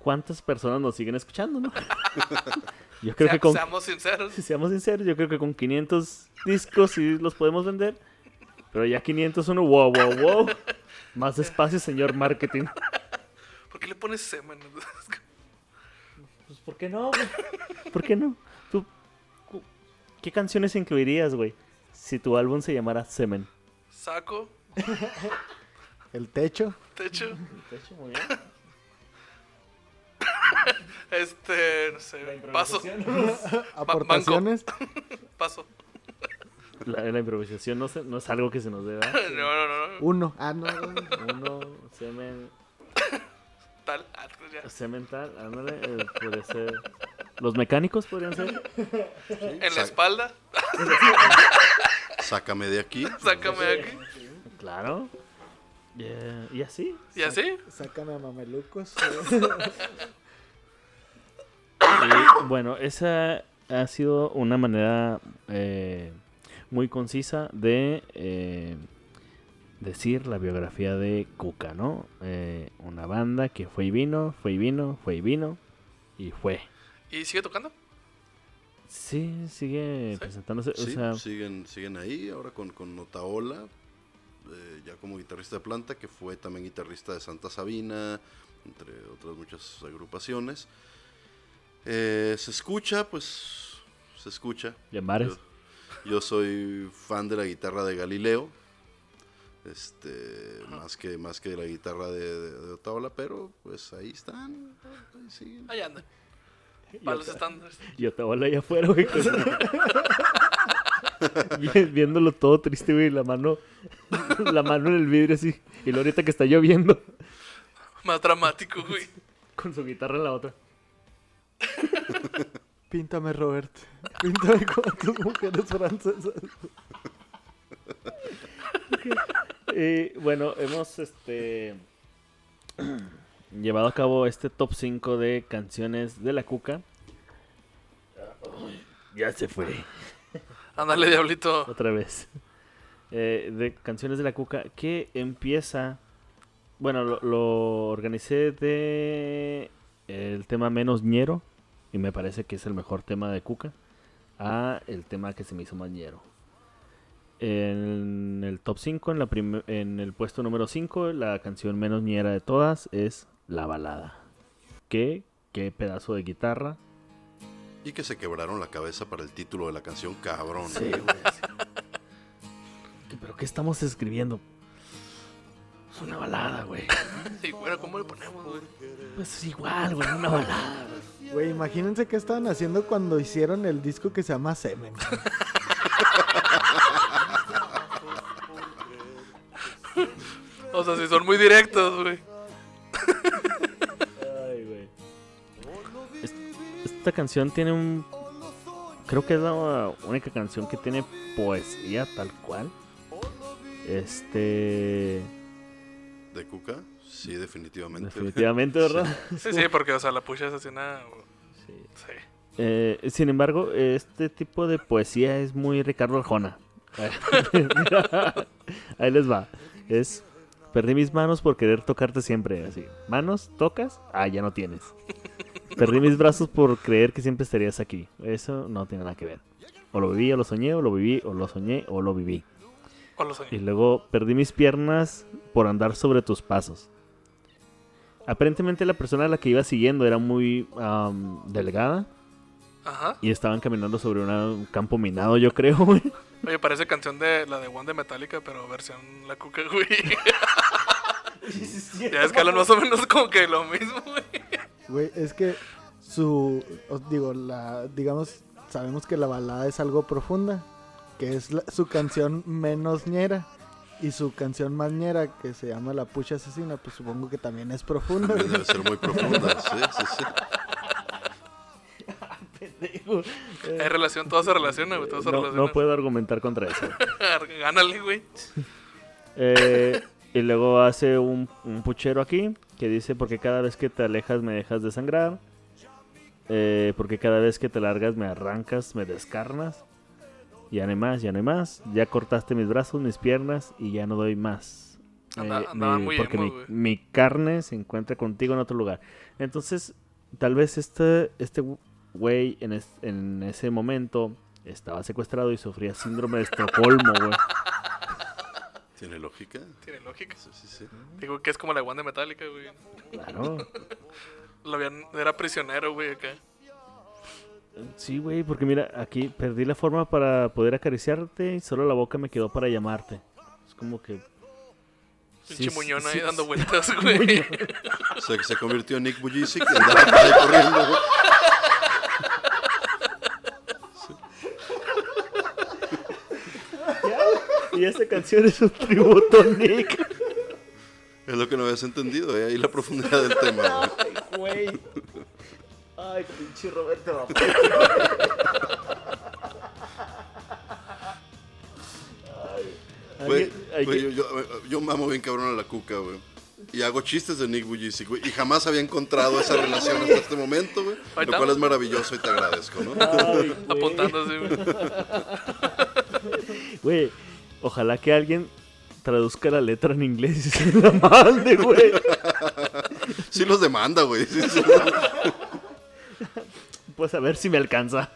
¿cuántas personas nos siguen escuchando, no? Yo creo Sea- que con, Seamos sinceros. si seamos sinceros, yo creo que con 500 discos sí los podemos vender. Pero ya 500 uno, wow, wow, wow. Más despacio, señor marketing. ¿Por qué le pones semen? Pues, ¿por qué no, güey? ¿Por qué no? ¿Tú, ¿Qué canciones incluirías, güey? Si tu álbum se llamara Semen. saco, El techo. techo, De hecho, muy bien. este, no sé, paso, Aportaciones. paso. La, la improvisación no, se- no es algo que se nos deba. No, no, no, no, Uno. Ah, no. no. Uno, semen, tal, ah, pues ya. semental, ándale, eh, puede ser. Los mecánicos podrían ser. En la espalda, Sácame de aquí. sácame de aquí. Claro. Yeah, Y así. Y así, Sácame a mamelucos. Y, bueno, esa ha sido una manera eh, muy concisa de eh, decir la biografía de Cuca, ¿no? Eh, una banda que fue y vino, fue y vino, fue y vino y fue. ¿y sigue tocando? Sí, sigue Sí. presentándose. Sí, o sea, siguen, siguen ahí, ahora con, con Notaola, eh, ya como guitarrista de planta, que fue también guitarrista de Santa Sabina, entre otras muchas agrupaciones. Eh, se escucha, pues se escucha. Llamares. Yo, yo soy fan de la guitarra de Galileo, este, más que más que de la guitarra de, de, de Otaola, pero pues ahí están, ahí siguen. Ahí andan. Para los estándares. Y Otaola allá afuera, güey. Viéndolo todo triste, güey. La mano, la mano en el vidrio así. Y luego ahorita que está lloviendo, Más dramático, güey. con su guitarra en la otra. Píntame, Robert. Píntame como tus mujeres francesas. Y bueno, hemos este llevado a cabo este top 5 de canciones de la cuca. Ya se fue. Ándale, diablito. Otra vez. Eh, de canciones de la cuca que empieza. Bueno, lo, lo organicé de el tema menos ñero. Y me parece que es el mejor tema de cuca. A el tema que se me hizo más ñero. En el top 5, en, en el puesto número 5, la canción menos ñera de todas es La Balada. ¿Qué? ¿Qué pedazo de guitarra? Y que se quebraron la cabeza para el título de la canción, cabrón. Sí, güey. sí. ¿Pero qué estamos escribiendo? Es una balada, güey. Y bueno, ¿cómo le ponemos, güey? Pues es igual, güey, una balada. Güey, imagínense qué estaban haciendo cuando hicieron el disco que se llama Semen. O sea, si son muy directos, güey. Ay, güey. Es- Esta canción tiene un... Creo que es la única canción que tiene poesía tal cual. Este... ¿De Cuca? Sí, definitivamente. Definitivamente, ¿verdad? Sí, sí, porque, o sea, la pucha es así una... Sí. Sí. Eh, sin embargo, este tipo de poesía es muy Ricardo Arjona. Mira, ahí les va. Es perdí mis manos por querer tocarte siempre. Así, manos, tocas, ah, ya no tienes. Perdí mis brazos por creer que siempre estarías aquí. Eso no tiene nada que ver. O lo viví, o lo soñé, o lo viví, o lo soñé, o lo viví. O lo soñé. Y luego perdí mis piernas por andar sobre tus pasos. Aparentemente la persona a la que iba siguiendo era muy am, delgada. Ajá. Y estaban caminando sobre una- un campo minado, yo creo, güey. Oye, parece canción de la de One de Metallica, pero versión la cuca, güey. ya es que hablan más o menos como que lo mismo, güey. Güey, es que su. os digo, la. Digamos, sabemos que la balada es algo profunda. Que es la- su canción menos ñera. Y su canción más ñera, que se llama La Pucha Asesina, pues supongo que también es profunda. También. Debe ser muy profunda, sí, sí, sí. Hay relación, todo se relaciona, güey. Todo se No, relaciona. no puedo argumentar contra eso. Gánale, güey. Eh, y luego hace un, un puchero aquí que dice, porque cada vez que te alejas me dejas de sangrar. Eh, porque cada vez que te largas me arrancas, me descarnas. Ya no hay más, ya no hay más. Ya cortaste mis brazos, mis piernas y ya no doy más. Anda- Eh, andaba mi- muy porque emo, mi, carne se encuentra contigo en otro lugar. Entonces, tal vez este, este güey en, es- en ese momento estaba secuestrado y sufría síndrome de Estocolmo, güey. ¿Tiene lógica? Tiene lógica. Sí, sí, sí. Digo que es como la de Metallica, güey. Claro. Lo habían, era prisionero, güey, acá. Sí, güey, porque mira, aquí perdí la forma para poder acariciarte y solo la boca me quedó para llamarte. como que. Sí, muñón sí, ahí sí, dando vueltas, güey. Se, se convirtió en Nick Bujicic y andaba por ahí corriendo, güey. Y esa canción es un tributo a Nick. Es lo que no habías entendido, ¿eh? ahí la profundidad del tema. güey. Ay, pinche Roberto. Güey, güey, yo, yo, yo mamo bien cabrón a la cuca, güey. Y hago chistes de Nick Bujicic, güey. Y jamás había encontrado esa relación hasta este momento, güey. Lo cual es maravilloso y te agradezco, ¿no? Ay, güey. Apuntando así, güey. Güey, ojalá que alguien traduzca la letra en inglés y se la mande, güey. Sí los demanda, güey. Sí, sí. Pues a ver si me alcanza.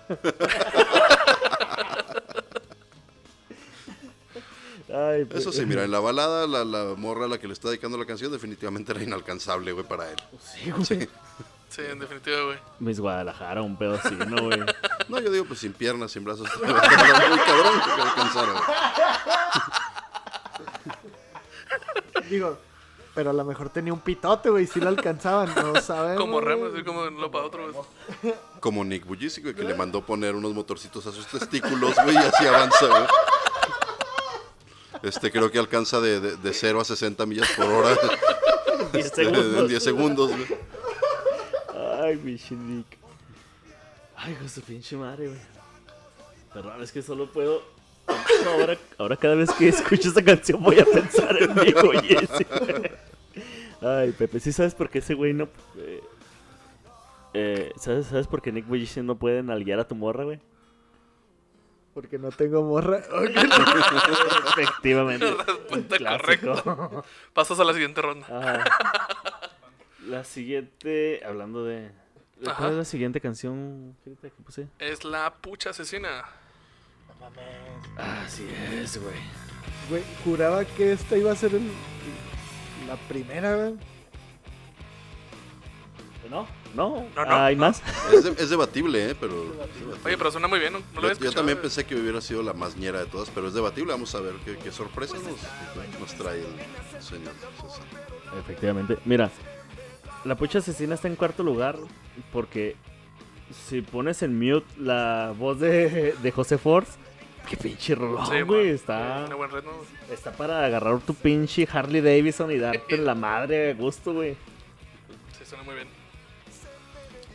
Ay, pues, Eso sí, mira, en la balada, la, la morra a la que le está dedicando la canción definitivamente era inalcanzable, güey, para él. Sí, güey. Sí. Sí, en definitiva, güey. Miss Guadalajara, un pedo así, ¿no, güey? No, yo digo, pues sin piernas, sin brazos. Muy cabrón que alcanzara, güey. Digo, pero a lo mejor tenía un pitote, güey, si lo alcanzaban, no sabemos. Como remo, güey. así como lado para otro, güey. Como Nick Bujicic, güey, que le mandó poner unos motorcitos a sus testículos, güey, y así avanza, güey. Este, creo que alcanza de, de, de 0 a 60 millas por hora 10 este, en segundos. 10 segundos, güey. Ay, pinche Nick. Ay, de su pinche madre, güey. Perdón, es que solo puedo. Ahora, ahora cada vez que escucho esta canción voy a pensar en Nick Boyese, güey. Ay, Pepe, ¿sí sabes por qué ese güey no. eh, eh, ¿sabes, ¿Sabes por qué Nick Boyese no puede nalguear a tu morra, güey? Porque no tengo morra. Efectivamente. Respuesta correcta. Pasas a la siguiente ronda. Ajá. La siguiente, hablando de... Ajá. ¿Cuál es la siguiente canción Fíjate, que puse? Es la pucha asesina. Así es, güey. Güey, juraba que esta iba a ser el- la primera, güey. ¿No? ¿No? No, no, ¿Hay no. más? Es, de- es debatible, ¿eh? Pero. es debatible. Oye, pero suena muy bien. ¿no? No lo Yo, también pensé que hubiera sido la más ñera de todas, pero es debatible. Vamos a ver qué, qué sorpresa nos, nos trae el señor César. Efectivamente. Mira, la pucha asesina está en cuarto lugar porque si pones en mute la voz de, de José Force, qué pinche rolón, Sí, güey. Está, Tiene buen ritmo. está para agarrar tu pinche Harley Davidson y darte la madre a gusto, güey. Sí, suena muy bien.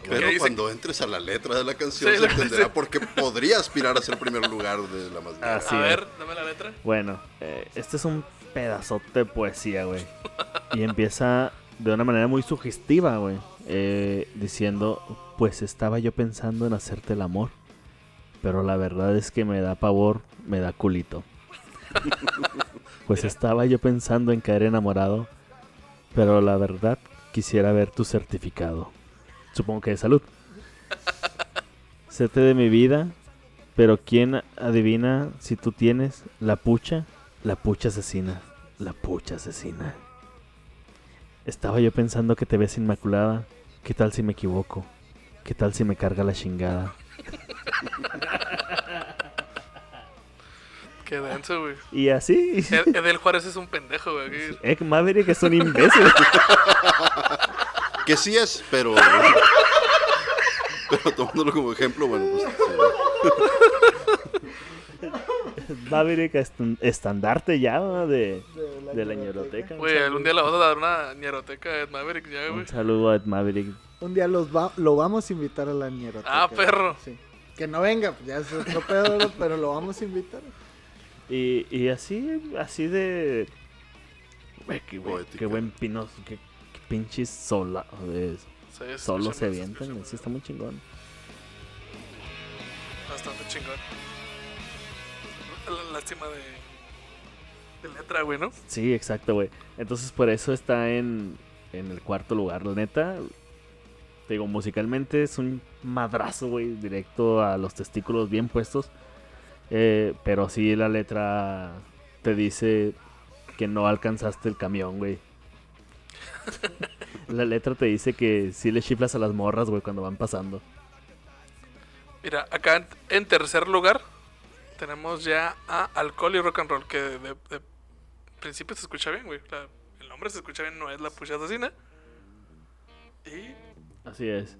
Pero dice- cuando entres a la letra de la canción Sí, se entenderá dice. por qué podría aspirar a ser primer lugar de la más. Así a ver, dame la letra. Bueno, eh, este es un pedazote de poesía, güey. Y empieza de una manera muy sugestiva, güey. eh, diciendo, pues estaba yo pensando en hacerte el amor. Pero la verdad es que me da pavor, me da culito. pues estaba yo pensando en caer enamorado. Pero la verdad quisiera ver tu certificado. Supongo que de salud. Sete de mi vida, pero ¿quién adivina si tú tienes la pucha? La pucha asesina. La pucha asesina. Estaba yo pensando que te ves inmaculada. ¿Qué tal si me equivoco? ¿Qué tal si me carga la chingada? Qué denso, güey. Y así. Ed- Edel Juárez es un pendejo, güey. Egg Maverick es un imbécil. Que sí es, pero. pero tomándolo como ejemplo, bueno, pues. sí. Maverick est- estandarte ya ¿no? de, de la ñeroteca. Güey, algún día le vas a dar una ñeroteca a Ed Maverick ya, güey. Un saludo a Ed Maverick. Un día los va- lo vamos a invitar a la ñeroteca. Ah, perro. Sí. Que no venga, pues ya es otro pedo, pero lo vamos a invitar. Y, y así, así de... Qué, Poética. qué buen pino, qué, qué pinches sola, Sí, solo se avientan, sí está muy chingón. Bastante chingón. Lástima de. de letra, güey, ¿no? Sí, exacto, güey. Entonces por eso está en, en el cuarto lugar, la neta. Te digo, musicalmente es un madrazo, güey, directo a los testículos bien puestos. Eh, pero sí la letra te dice que no alcanzaste el camión, güey. la letra te dice que sí le chiflas a las morras, güey, cuando van pasando. Mira, acá en, tercer lugar tenemos ya a Alcohol y Rock and Roll, que de, de- principio se escucha bien, güey. La- el nombre se escucha bien, no es la pucha asesina. Y Así es.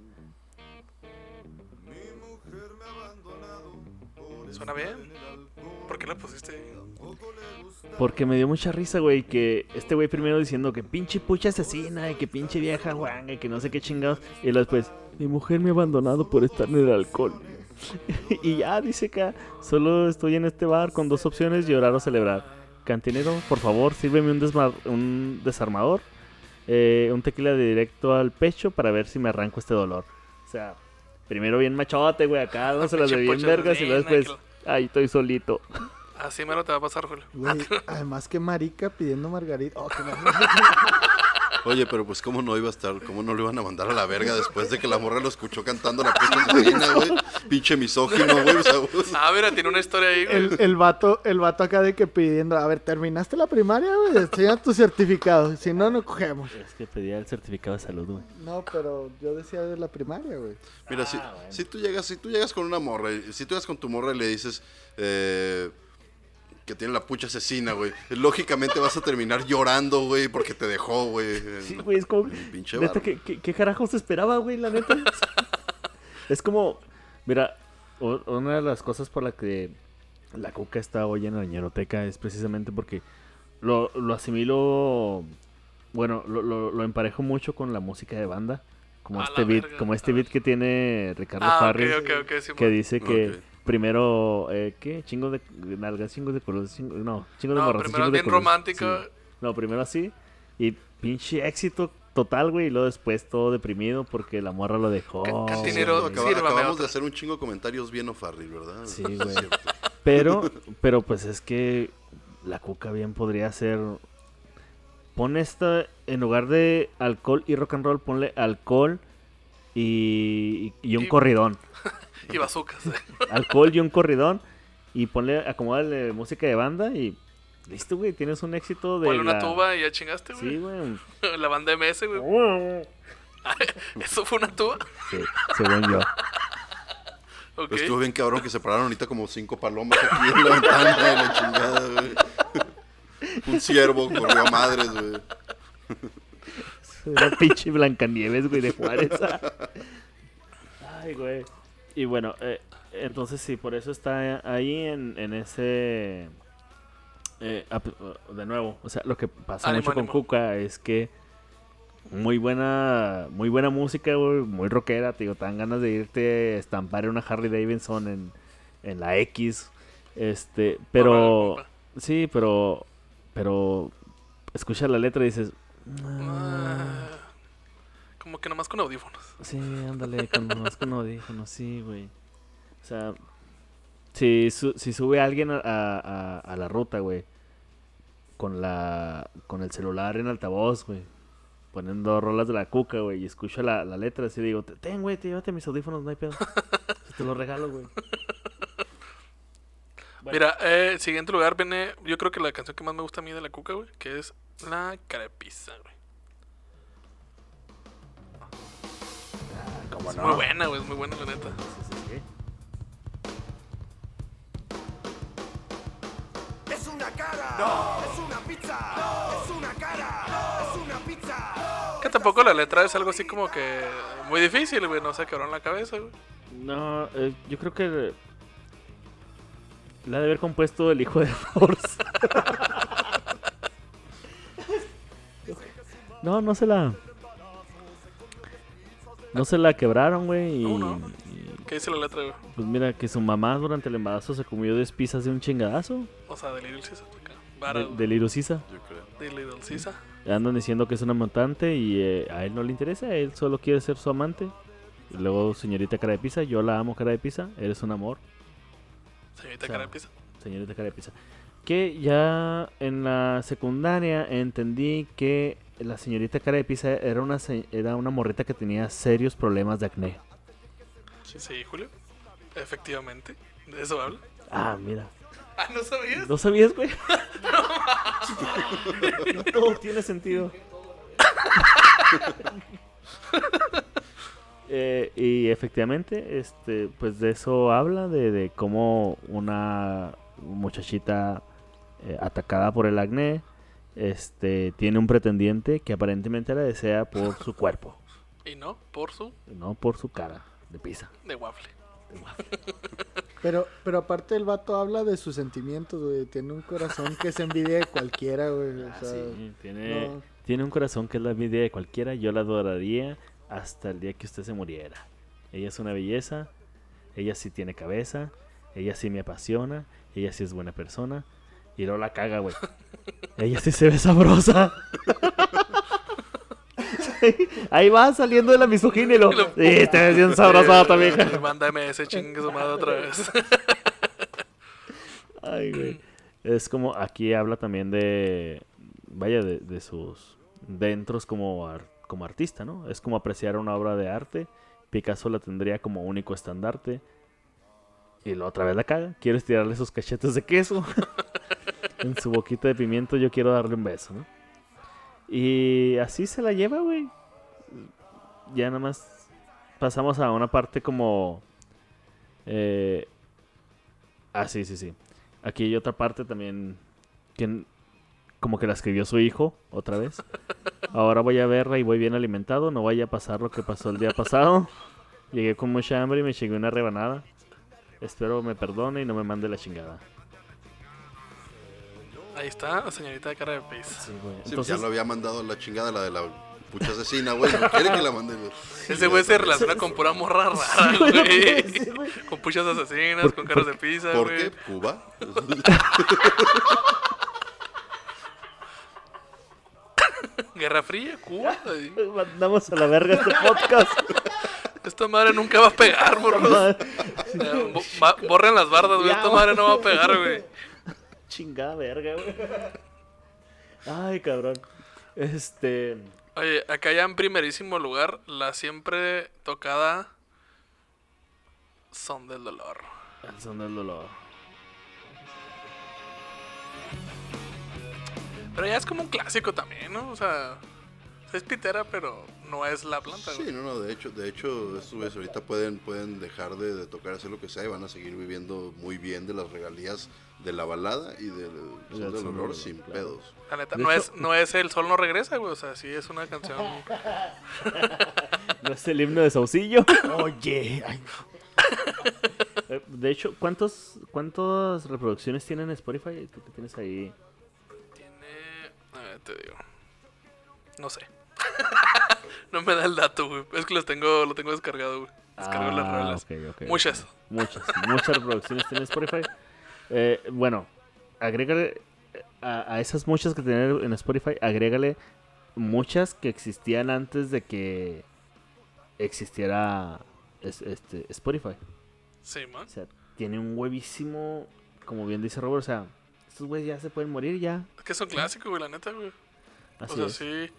suena bien. ¿Por qué la pusiste? Porque me dio mucha risa, güey, que este güey primero diciendo que pinche pucha asesina y que pinche vieja guanga y que no sé qué chingados. Y luego después, mi mujer me ha abandonado por estar en el alcohol. y ya, dice acá, solo estoy en este bar con dos opciones, llorar o celebrar. Cantinero, por favor, sírveme un, un desarmador, eh, un tequila de directo al pecho para ver si me arranco este dolor. O sea, primero bien machote, güey, acá no se las de bien vergas y luego después, ay, estoy solito. Así menos te va a pasar, Julio. Güey, además que marica pidiendo margarita. Oh, que no. Oye, pero pues cómo no iba a estar, cómo no lo iban a mandar a la verga después de que la morra lo escuchó cantando la puta asesina, güey. Pinche misógino, güey. O sea. Ah, mira, tiene una historia ahí, güey. El, el vato, el vato acá de que pidiendo, a ver, ¿terminaste la primaria, güey? Enseña tu certificado, si no, no cogemos. Es que pedía el certificado de salud, güey. No, pero yo decía de la primaria, güey. Mira, si, si tú llegas, si tú llegas con una morra, si tú llegas con tu morra y le dices eh, que tiene la pucha asesina, güey, lógicamente vas a terminar llorando, güey, porque te dejó, güey. Sí, güey, es como. Pinche Neta. ¿qué, qué, qué carajos esperaba, güey? La neta. es como. Mira, una de las cosas por la que la cuca está hoy en la ñeroteca es precisamente porque lo, lo asimilo. Bueno, lo, lo, lo emparejo mucho con la música de banda. Como A este beat, verga, como este beat ver. que tiene Ricardo Ah, ok, Farris. ok, ok, sí, que dice que. Primero, eh, ¿qué? Chingo de nalgas, chingos de colores, chingo- no, chingo de No, morras, primero chingos de bien colores. romántico. Sí. No, primero así. Y pinche éxito total, güey. Y luego después todo deprimido porque la morra lo dejó. Acaba- sírvame acabamos otra. de hacer un chingo de comentarios bien ofarril, ¿verdad? Sí, güey. Pero, pero pues es que la cuca bien podría ser. Pon esta, en lugar de alcohol y rock and roll, ponle alcohol y, y un Y- corridón. Y bazucas. Alcohol y un corridón. Y ponle, acomódale música de banda y listo, güey. Tienes un éxito de. Ponle una la- tuba y ya chingaste, güey. Sí, güey. La banda MS, güey. ¿Eso fue una tuba? Sí, según yo. Estuvo bien cabrón que se pararon ahorita como cinco palomas aquí en la ventana de la chingada, güey. Un ciervo corrió a madres, güey. Una pinche Blancanieves, güey, de Juárez. Ay, güey. Y bueno, eh, entonces sí, por eso está ahí en, en ese... eh, ap- de nuevo, o sea, lo que pasa Ánimo, mucho con. Cuca es que muy buena muy buena música, güey, muy rockera, te digo, te dan ganas de irte a estampar en una Harley Davidson en, en la X. Este, pero... Sí, pero... Pero... Escucha la letra y dices... Ah, como que nomás con audífonos. Sí, ándale, con, nomás con audífonos, sí, güey. O sea, si, su- si sube alguien a, a- a- la ruta, güey, con la con el celular en altavoz, güey, poniendo rolas de la cuca, güey, y escucha la, la letra, así digo, ten, güey, te llévate mis audífonos, no hay pedo. te los regalo, güey. Bueno. Mira, eh, siguiente lugar viene, yo creo que la canción que más me gusta a mí de la cuca, güey, que es La Carepiza, güey. ¿Cómo Es muy buena, güey, es muy buena la neta. Sí, sí, sí. Es una cara. No. Es una pizza. No. Es una cara. Es una pizza. Que tampoco la letra es algo así como que muy difícil, güey, no sé, quebró la cabeza, güey. No, eh, yo creo que la ha de haber compuesto el hijo de Force. no, no se la. No se la quebraron, güey. Y, no. ¿Qué dice la letra, güey? pues mira, que su mamá durante el embarazo se comió 10 pizzas de un chingadazo. O sea, de Little Caesar. acá. De, de Little Caesar. Yo creo. de Little Caesar. Andan diciendo que es una mutante y eh, a él no le interesa. Él solo quiere ser su amante. Y luego, señorita cara de pizza, yo la amo cara de pizza. Eres un amor. Señorita O sea, cara de pizza. Señorita cara de pizza. Que ya en la secundaria entendí que la señorita cara de pizza era una, era una morrita que tenía serios problemas de acné. Sí, Julio. Efectivamente. De eso habla. Ah, mira. Ah, ¿no sabías? ¿No sabías, güey? No, tiene sentido. Eh, y efectivamente, este, pues de eso habla, de, de cómo una muchachita eh, atacada por el acné este, tiene un pretendiente que aparentemente la desea por su cuerpo, Y no, por su no por su cara de pizza. de waffle. Pero, pero aparte el vato habla de sus sentimientos, güey. Tiene un corazón que se envidia de cualquiera, güey. O Ah, sea, sí, tiene, no. tiene un corazón que es la envidia de cualquiera. Yo la adoraría hasta el día que usted se muriera. Ella es una belleza. Ella sí tiene cabeza. Ella sí me apasiona. Ella sí es buena persona. Y no la caga, güey. Ella sí se ve sabrosa. Ahí va saliendo de la misoginia y lo. Sí, te ves bien sabrosa también. Mándame ese chingue su madre otra vez. Ay, güey. Es como aquí habla también de. Vaya, de, de sus dentros como, ar- como artista, ¿no? Es como apreciar una obra de arte. Picasso la tendría como único estandarte. Y la otra vez la caga. Quiero estirarle sus cachetes de queso. en su boquita de pimiento yo quiero darle un beso, ¿no? Y así se la lleva, güey. Ya nada más pasamos a una parte como... Eh, ah, sí, sí, sí. Aquí hay otra parte también como que la escribió su hijo otra vez. Ahora voy a verla y voy bien alimentado. No vaya a pasar lo que pasó el día pasado. Llegué con mucha hambre y me chingué una rebanada. Espero me perdone y no me mande la chingada. Ahí está, señorita de cara de pez. Sí, güey. Sí, pues ya lo había mandado la chingada, la de la pucha asesina, güey. No quiere que la mande. güey. Ese güey se relaciona con pura morra rara, güey. Con puchas asesinas, ¿Por- con caras de pizza, ¿Por güey. qué? ¿Cuba? Guerra Fría, Cuba. mandamos a la verga este podcast. Esta madre nunca va a pegar, morros. Eh, bo- borren las bardas, güey. Esta madre no va a pegar, güey. Chingada verga, güey. Ay, cabrón. Este. Oye, acá ya en primerísimo lugar, la siempre tocada Son del Dolor. El son del dolor. Pero ya es como un clásico también, ¿no? O sea, es pitera, pero no es la planta, Sí, güey. no, no, de hecho, de hecho, estos güeyes ahorita pueden, pueden dejar de, de tocar, hacer lo que sea y van a seguir viviendo muy bien de las regalías de la balada y del olor del sin claro. pedos. La neta, De no, hecho- es, no es El Sol no regresa, güey. O sea, sí es una canción. ¿No es el himno de Saucillo? Oye. ay. Eh, De hecho, ¿cuántos, ¿cuántas reproducciones tiene en Spotify? Tú que tienes ahí. Tiene. A ver, te digo. No sé. no me da el dato, güey. Es que los tengo, lo tengo descargado, güey. Descargo las Ah, rolas. Muchas. Muchas, muchas reproducciones tiene Spotify. Eh, bueno, agrégale a, a esas muchas que tiene en Spotify, agrégale muchas que existían antes de que existiera es- este, Spotify. Sí, man. O sea, tiene un huevísimo, como bien dice Robert, o sea, estos güeyes ya se pueden morir ya. Es que es un clásico, güey, la neta, güey. Así o sea, es. sí.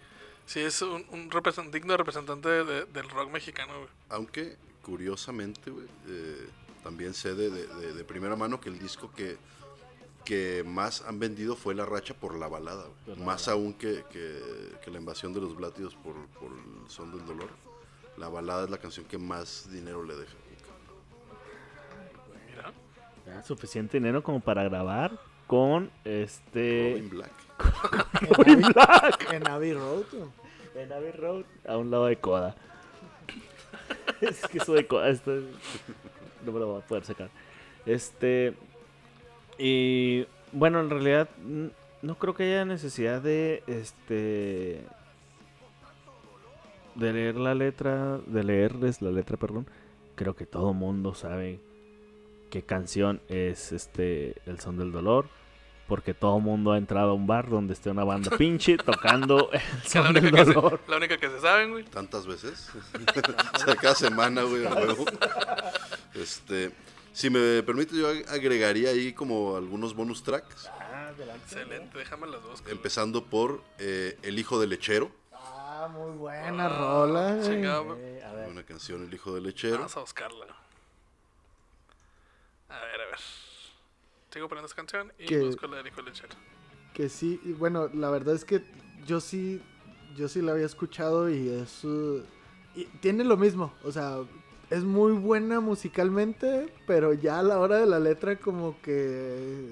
Sí, es un, un represen- digno representante de- del rock mexicano, güey. Aunque, curiosamente, güey, eh, también sé de, de- de- de primera mano que el disco que, que más han vendido fue La Racha por la balada, güey. La Más aún que, que- que La Invasión de los Blátidos por, por el Son del Dolor. La balada es la canción que más dinero le deja. Mira. Ya, suficiente dinero como para grabar con este... Robin Black. Black. En Abbey Road. En Abbey Road, a un lado de Coda. es que eso de Coda esto es- no me lo voy a poder sacar. Este. Y bueno, en realidad n- no creo que haya necesidad de este. De leer la letra, de leerles la letra, perdón. Creo que todo mundo sabe qué canción es este El Son del Dolor. Porque todo mundo ha entrado a un bar donde esté una banda pinche tocando El la, única del que se, la única que se saben, güey. tantas veces. o sea, cada semana, güey. Este, si me permite, yo ag- agregaría ahí como algunos bonus tracks. Excelente, déjame las dos. Empezando por eh, El Hijo del Lechero. Ah, muy buena rola. Chingado, güey. Eh, a ver, Una canción El Hijo del Lechero. Vamos a buscarla. A ver, a ver. Sigo poniendo esta canción y Que- busco la del hijo lechero. Que sí, y bueno, la verdad es que yo sí, yo sí la había escuchado y es... uh, y tiene lo mismo, o sea, es muy buena musicalmente, pero ya a la hora de la letra como que...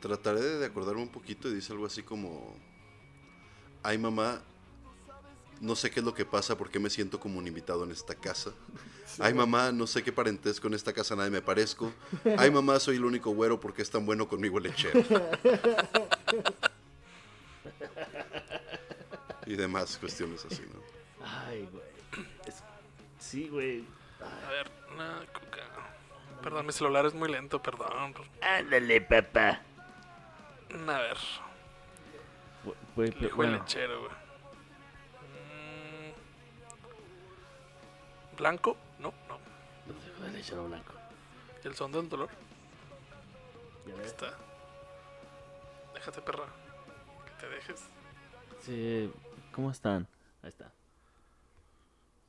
Trataré de acordarme un poquito y dice algo así como... Ay, mamá, no sé qué es lo que pasa, porque me siento como un invitado en esta casa. Ay, mamá, no sé qué parentesco en esta casa, nadie me parezco. Ay, mamá, soy el único güero porque es tan bueno conmigo el lechero. y demás cuestiones así, ¿no? Ay, güey. Es- Sí, güey. A ver, una cuca. Perdón, mi celular es muy lento, perdón. Ándale, papá. A ver, Güey, güey. ¿Blanco? No, no. hijo del lechero blanco. ¿Y el son del dolor? Ves. está. Déjate, perra. Que te dejes. Sí, ¿cómo están? Ahí está.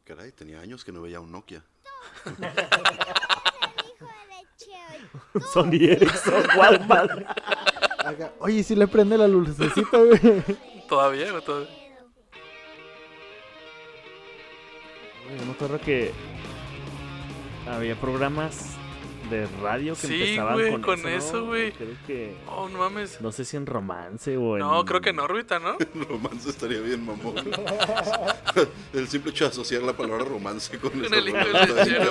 Caray, tenía años que no veía un Nokia. Sony Ericsson, Walmart. Oye, si le prende la lucecita, güey. Todavía, todavía. Güey, me acuerdo que había programas de radio que Sí, empezaban güey, con, con eso, ¿no? güey. Creo que... Oh, no mames. No sé si en romance o en... No, creo que en órbita, ¿no? Romance estaría bien, mamón. el simple hecho de asociar la palabra romance con Con el hijo del.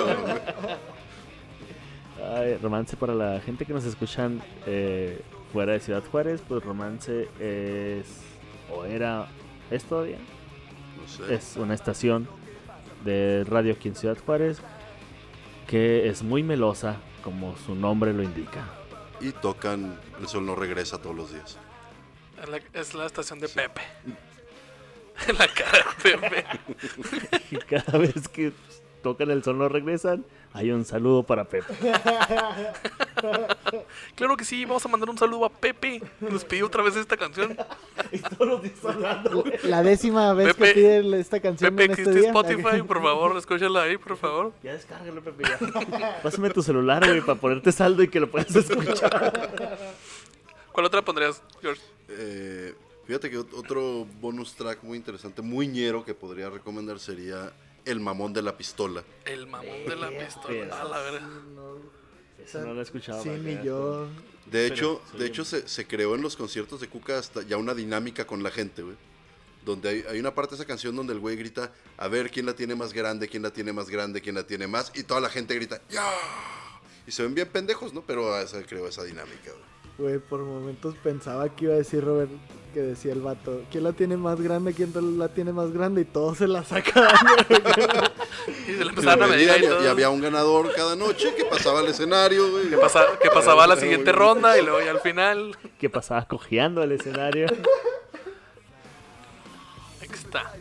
Ay, romance para la gente que nos escuchan eh, fuera de Ciudad Juárez, pues romance es... o era... ¿Es todavía? No sé. Es una estación de radio aquí en Ciudad Juárez que es muy melosa, como su nombre lo indica. Y tocan El Sol no regresa todos los días. Es la, es la estación de Pepe. la cara de Pepe. Y cada vez que tocan el sol no regresan, hay un saludo para Pepe. Claro que sí, vamos a mandar un saludo a Pepe. Nos pidió otra vez esta canción. y todos los días hablando. La décima vez Pepe, que pide esta canción Pepe, en este existe día. Spotify, por favor, escúchala ahí, por favor. Ya descárgalo, Pepe. Ya. Pásame tu celular, güey, para ponerte saldo y que lo puedas escuchar. ¿Cuál otra pondrías, George? Eh, fíjate que ot- otro bonus track muy interesante, muy ñero que podría recomendar sería El mamón de la pistola. El mamón de la pistola. A la verga. Eso no lo he escuchado. Sí, ni yo. De hecho, sí. de hecho se, se creó en los conciertos de Cuca hasta ya una dinámica con la gente, güey. Donde hay, hay una parte de esa canción donde el güey grita, a ver quién la tiene más grande, quién la tiene más grande, quién la tiene más, y toda la gente grita, ¡ya! Y se ven bien pendejos, ¿no? Pero ah, se creó esa dinámica, güey. Güey, por momentos pensaba que iba a decir Robert que decía el vato, ¿quién la tiene más grande? ¿Quién la tiene más grande? Y todos se la sacaban. Y se le Y, empezaron a medir ahí y- había un ganador cada noche que pasaba al escenario, güey. Que, pasa- que pasaba a la Era siguiente ronda y luego ya al final. que pasaba cojeando el escenario. Aquí está.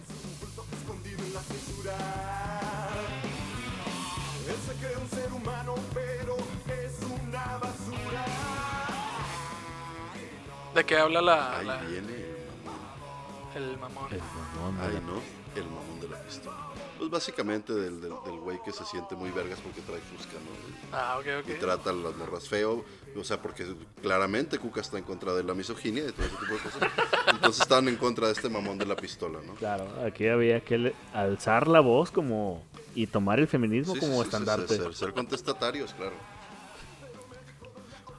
¿De qué habla la, Ahí la- viene el mamón. el mamón? El mamón de Ay, la- no, el mamón de la pistola. Pues básicamente del, del, del güey que se siente muy vergas porque trae fusca, ¿no? Ah, ok, Y ok. trata a las morras feo, o sea, porque claramente Cuca está en contra de la misoginia y de todo ese tipo de cosas. Entonces están en contra de este mamón de la pistola, ¿no? Claro, aquí había que alzar la voz como y tomar el feminismo Sí, sí, como sí, sí, estandarte. ser, ser contestatarios, claro.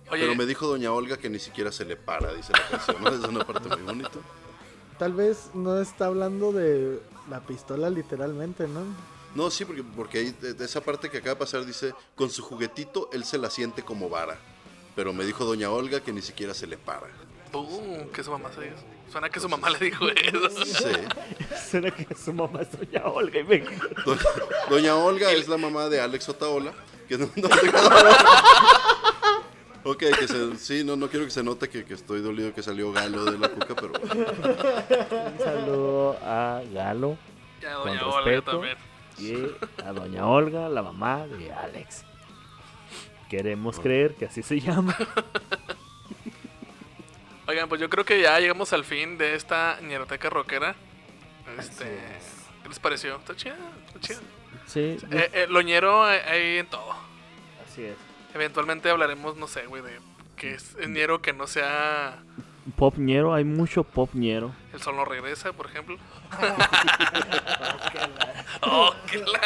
Oye, Pero me dijo doña Olga que ni siquiera se le para, dice la canción, ¿no? Es una parte muy bonita. Tal vez no está hablando de la pistola literalmente, ¿no? No, sí, porque, porque ahí, de- esa parte que acaba de pasar dice, con su juguetito él se la siente como vara. Pero me dijo doña Olga que ni siquiera se le para. uh, que su mamá se dijo. Suena que su mamá le dijo eso. Sí. Suena que su mamá es doña Olga y me... Doña, doña Olga es la mamá de Alex Otaola. Que no, no- ok, que se, sí, no, no quiero que se note que, que estoy dolido que salió Galo de la cuca, pero Un saludo a Galo Ya, Con doña Olga respeto. también. y a doña Olga, la mamá de Alex. Queremos creer que así se llama. Oigan, pues yo creo que ya llegamos al fin de esta ñeroteca rockera. Este, es. ¿Qué les pareció? Está chido, está chido. Sí, Eh, eh, lo ñero hay- hay en todo. así es. Eventualmente hablaremos, no sé, güey, de que es ñero que no sea Pop ñero, hay mucho pop ñero. El sol no regresa, por ejemplo. oh, qué la-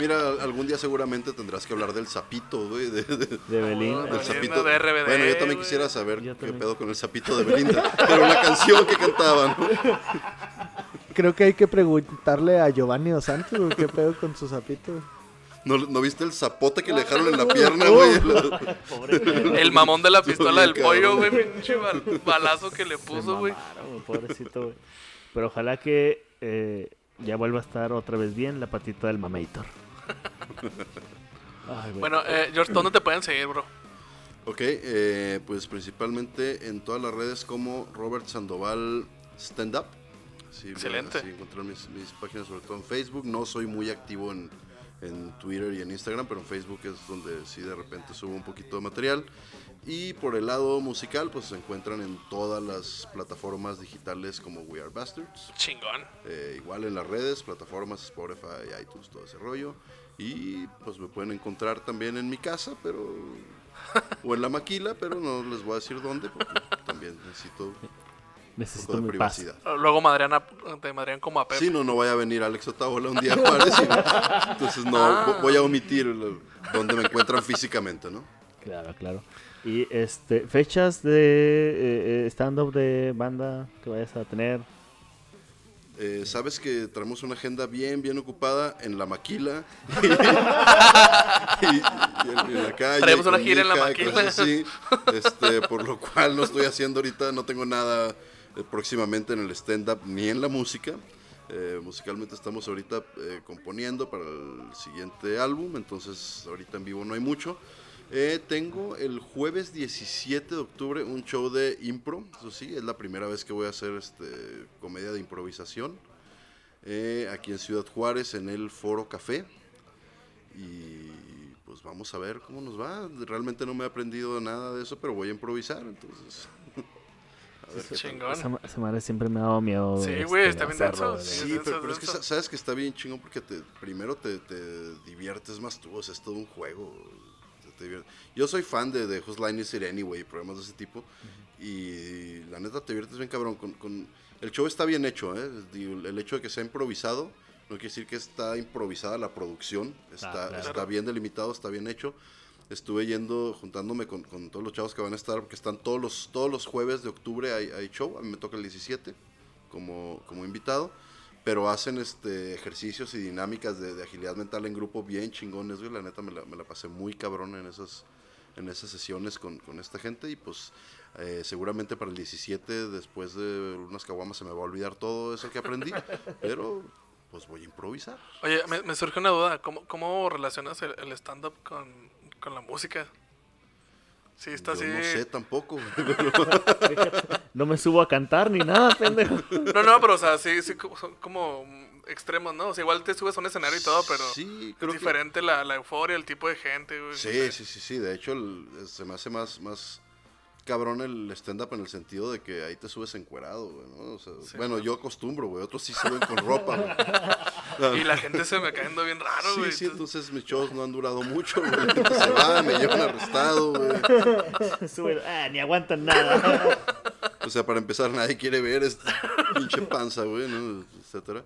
Mira, algún día seguramente tendrás que hablar del sapito, güey. de- de- De Belín. Ah, del Belinda sapito. de RBD, bueno, yo también quisiera saber qué también. pedo con el sapito de Belinda. Pero la canción que cantaban. Creo que hay que preguntarle a Giovanni Dos Santos qué pedo con su sapito. ¿No, ¿No viste el zapote que le dejaron en la pierna, güey? Pobre güey. El mamón de la pistola del pollo, güey. Pinche bal- balazo que le puso, güey. pobrecito, güey. Pero ojalá que eh, ya vuelva a estar otra vez bien la patita del mamator. Ay. Bueno, eh, George, ¿dónde te pueden seguir, bro? Ok, eh, pues principalmente en todas las redes como Robert Sandoval Stand Up. Sí, Excelente. Encontrar mis, mis páginas, sobre todo en Facebook. No soy muy activo en, en Twitter y en Instagram, pero en Facebook es donde sí de repente subo un poquito de material. Y por el lado musical, pues se encuentran en todas las plataformas digitales como We Are Bastards. Chingón. Eh, igual en las redes, plataformas, Spotify, iTunes, todo ese rollo. Y pues me pueden encontrar también en mi casa, pero... O en la maquila, pero no les voy a decir dónde, porque también necesito Necesito poco de mi paz. privacidad. Luego Madriana, te madrean como a Pepe. Sí, no, no vaya a venir Alex Otaola un día a Juárez. y- entonces no, Ah. vo- voy a omitir dónde me encuentran físicamente, ¿no? Claro, claro. Y este, fechas de eh, eh, stand-up de banda que vayas a tener. Eh, Sabes que traemos una agenda bien, bien ocupada en la maquila. y, y en, en la calle. Traemos una gira en la maquila. así. Este, por lo cual no estoy haciendo ahorita, no tengo nada eh, próximamente en el stand-up ni en la música. Eh, musicalmente estamos ahorita eh, componiendo para el siguiente álbum, entonces ahorita en vivo no hay mucho. Eh, tengo el jueves 17 de octubre un show de impro, eso sí, es la primera vez que voy a hacer este, comedia de improvisación aquí en Ciudad Juárez en el Foro Café. Y pues vamos a ver cómo nos va. Realmente no me he aprendido nada de eso, pero voy a improvisar, entonces. Chingón. Esa, ma- esa madre siempre me ha dado miedo. Sí, este, güey, está bien denso, de- sí. Sí, pero, pero es que sabes que está bien chingón porque te, primero te, te diviertes más tú, o sea, es todo un juego. te- Yo soy fan de, de Whose Line Is It Anyway, programas de ese tipo, y la neta te diviertes bien cabrón. Con, con- el show está bien hecho, ¿eh? El hecho de que sea improvisado no quiere decir que está improvisada la producción, está, claro. está bien delimitado, está bien hecho. Estuve yendo, juntándome con, con todos los chavos que van a estar, porque están todos los, todos los jueves de octubre hay, hay show, a mí me toca el 17 como, como invitado, pero hacen este ejercicios y dinámicas de, de agilidad mental en grupo bien chingones, güey, la neta me la, me la pasé muy cabrón en esas, en esas sesiones con, con esta gente y pues eh, seguramente para el 17 después de unas caguamas se me va a olvidar todo eso que aprendí, pero pues voy a improvisar. Oye, me, me surge una duda. ¿Cómo, cómo relacionas el, el stand-up con, con la música? Sí, está Yo así. no sé tampoco, No me subo a cantar ni nada, pendejo. No, no, pero o sea, sí, sí, como- son como extremos, ¿no? O sea, igual te subes a un escenario y todo, pero Sí, es creo que- diferente la, la euforia, el tipo de gente, güey. Sí, sí, sí, sí. De hecho, el- se me hace más, más cabrón el stand-up en el sentido de que ahí te subes encuerado, güey, ¿no? O sea, Sí, bueno, yo acostumbro, güey. Otros sí suben con ropa, güey. Y la gente se me cayendo bien raro, Sí, güey. sí, Entonces, entonces mis shows no han durado mucho, güey. Se va, me llevan arrestado, güey. Sube- ah, ni aguantan nada. O sea, para empezar, nadie quiere ver esta pinche panza, güey, ¿no? Etcétera.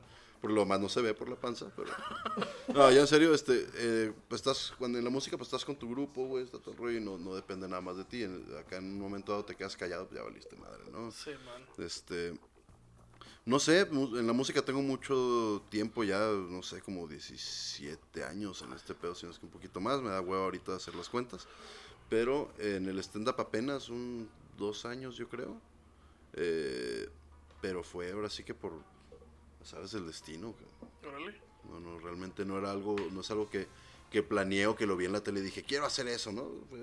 Por lo más no se ve por la panza, pero... No, ya en serio, este, eh, pues estás, cuando en la música, pues estás con tu grupo, güey, está todo el rollo y no, no depende nada más de ti. En- acá en un momento dado te quedas callado, pues ya valiste madre, ¿no? Sí, man. Este, no sé, en la música tengo mucho tiempo ya, no sé, como 17 años en este pedo, si no es que un poquito más, me da huevo ahorita hacer las cuentas. Pero en el stand-up apenas un dos años, yo creo. Eh, pero fue ahora sí que por, sabes, el destino. Órale. No, no, realmente no era algo, no es algo que, que planeé o que lo vi en la tele y dije, quiero hacer eso, ¿no? Fue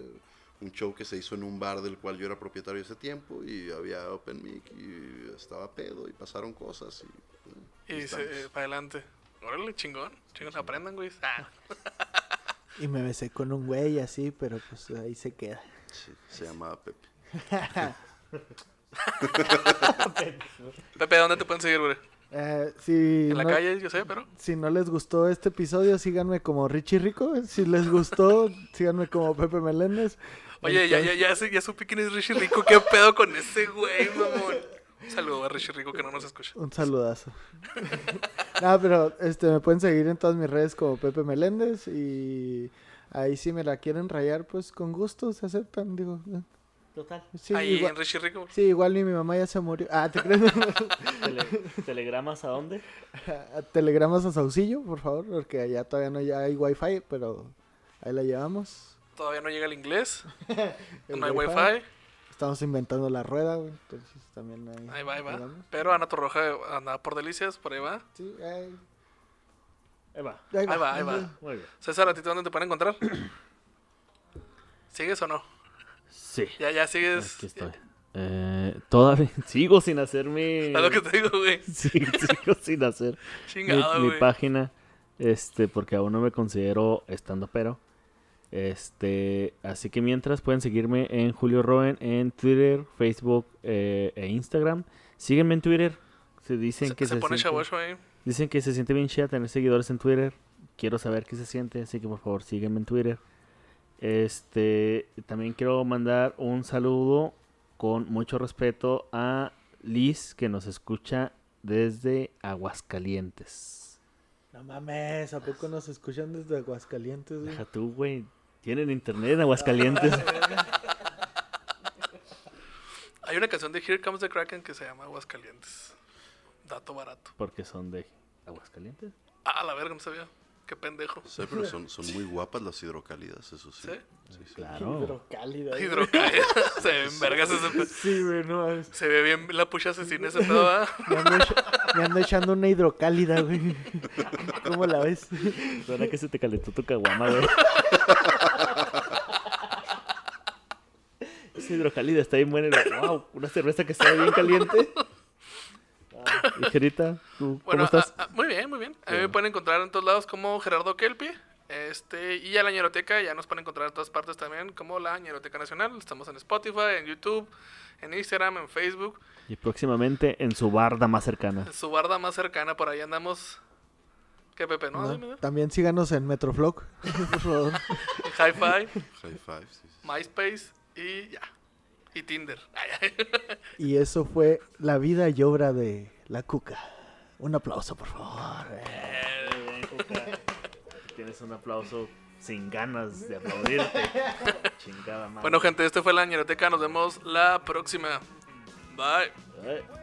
un show que se hizo en un bar del cual yo era propietario ese tiempo y había open mic y estaba pedo y pasaron cosas y... eh, Y se, para adelante. Órale, chingón. Chingón, aprendan, güey. Ah. Y me besé con un güey así, pero pues ahí se queda. Sí, se llamaba Pepe. Pepe, ¿dónde te pueden seguir, güey? Eh, si, En la no, calle, yo sé, pero. si no les gustó este episodio, síganme como Richie Rico. Si les gustó, síganme como Pepe Meléndez. Oye, ya, ya, ya, ya supe quién es Richie Rico. ¿Qué pedo con ese güey, mamón? Un saludo a Richie Rico que no nos escucha. Un saludazo. No, pero este, me pueden seguir en todas mis redes como Pepe Meléndez y ahí si me la quieren rayar, pues con gusto se aceptan, digo. Total. Sí, Ahí igual, en Richie Rico. sí, igual ni mi mamá ya se murió. Ah, ¿te crees? Tele- ¿Telegramas a dónde? A Telegramas a Saucillo, por favor, porque allá todavía no ya hay wifi, pero ahí la llevamos. Todavía no llega el inglés. El no hay Wi-Fi. wifi. Estamos inventando la rueda, güey, entonces también ahí. Ahí va, ahí va. llegamos. Pero Ana Torroja anda por delicias, por ahí va. Sí, ahí, Ahí va. ahí Ahí va, ahí va. Muy bien. César, ¿a ti dónde te pueden encontrar? ¿Sigues o no? Sí. Ya, ya sigues. Aquí estoy. Eh, todavía sigo sin hacer mi. Es lo que te digo, güey. Sí, sigo sin hacer mi, Chingado, mi güey. página. Este, porque aún no me considero estando pero. Este, así que mientras pueden seguirme en Julio Roen en Twitter, Facebook eh, e Instagram. Sígueme en Twitter. Se dicen Se, que se se, pone siente, ahí. dicen que se siente bien chida tener seguidores en Twitter. Quiero saber qué se siente, así que por favor sígueme en Twitter. Este, también quiero mandar un saludo con mucho respeto a Liz que nos escucha desde Aguascalientes. No mames, ¿a poco nos escuchan desde Aguascalientes, güey? Deja tú, güey. Tienen internet en Aguascalientes. Hay una canción de Here Comes the Kraken que se llama Aguascalientes. Dato barato. Porque son de Aguascalientes. Ah, la verga, no sabía. Qué pendejo. Sí, pero son, son muy guapas las hidrocálidas, eso sí. ¿Sí? Sí, sí. Claro. Hidrocálida. güey. Hidrocálida. se ven vergas ese Sí, güey, no. Se ve bien la pucha asesina ese pedo, ¿verdad? Me ando, echa- me ando echando una hidrocálida, güey. ¿Cómo la ves? Suena que se te calentó tu caguama, güey. Esa hidrocálida está bien buena. Wow, una cerveza que está bien caliente. ¿Tú cómo Bueno, estás? ah, ah, muy bien, muy bien. A mí me Bueno. pueden encontrar en todos lados como Gerardo Kelpi. Este, y a la Ñeroteca ya nos pueden encontrar en todas partes también como la Ñeroteca Nacional. Estamos en Spotify, en YouTube, en Instagram, en Facebook. Y próximamente en su barda más cercana. En su barda más cercana, por ahí andamos. ¿Qué, Pepe? ¿No? También síganos en Metroflog, por favor. En Hi-Fi, High five, sí, sí. MySpace y ya. Y Tinder. Y eso fue la vida y obra de la cuca. Un aplauso, por favor. Tienes un aplauso sin ganas de aplaudirte. Chingada madre. Bueno, gente, este fue la Ñeroteca. Nos vemos la próxima. Bye. Ay.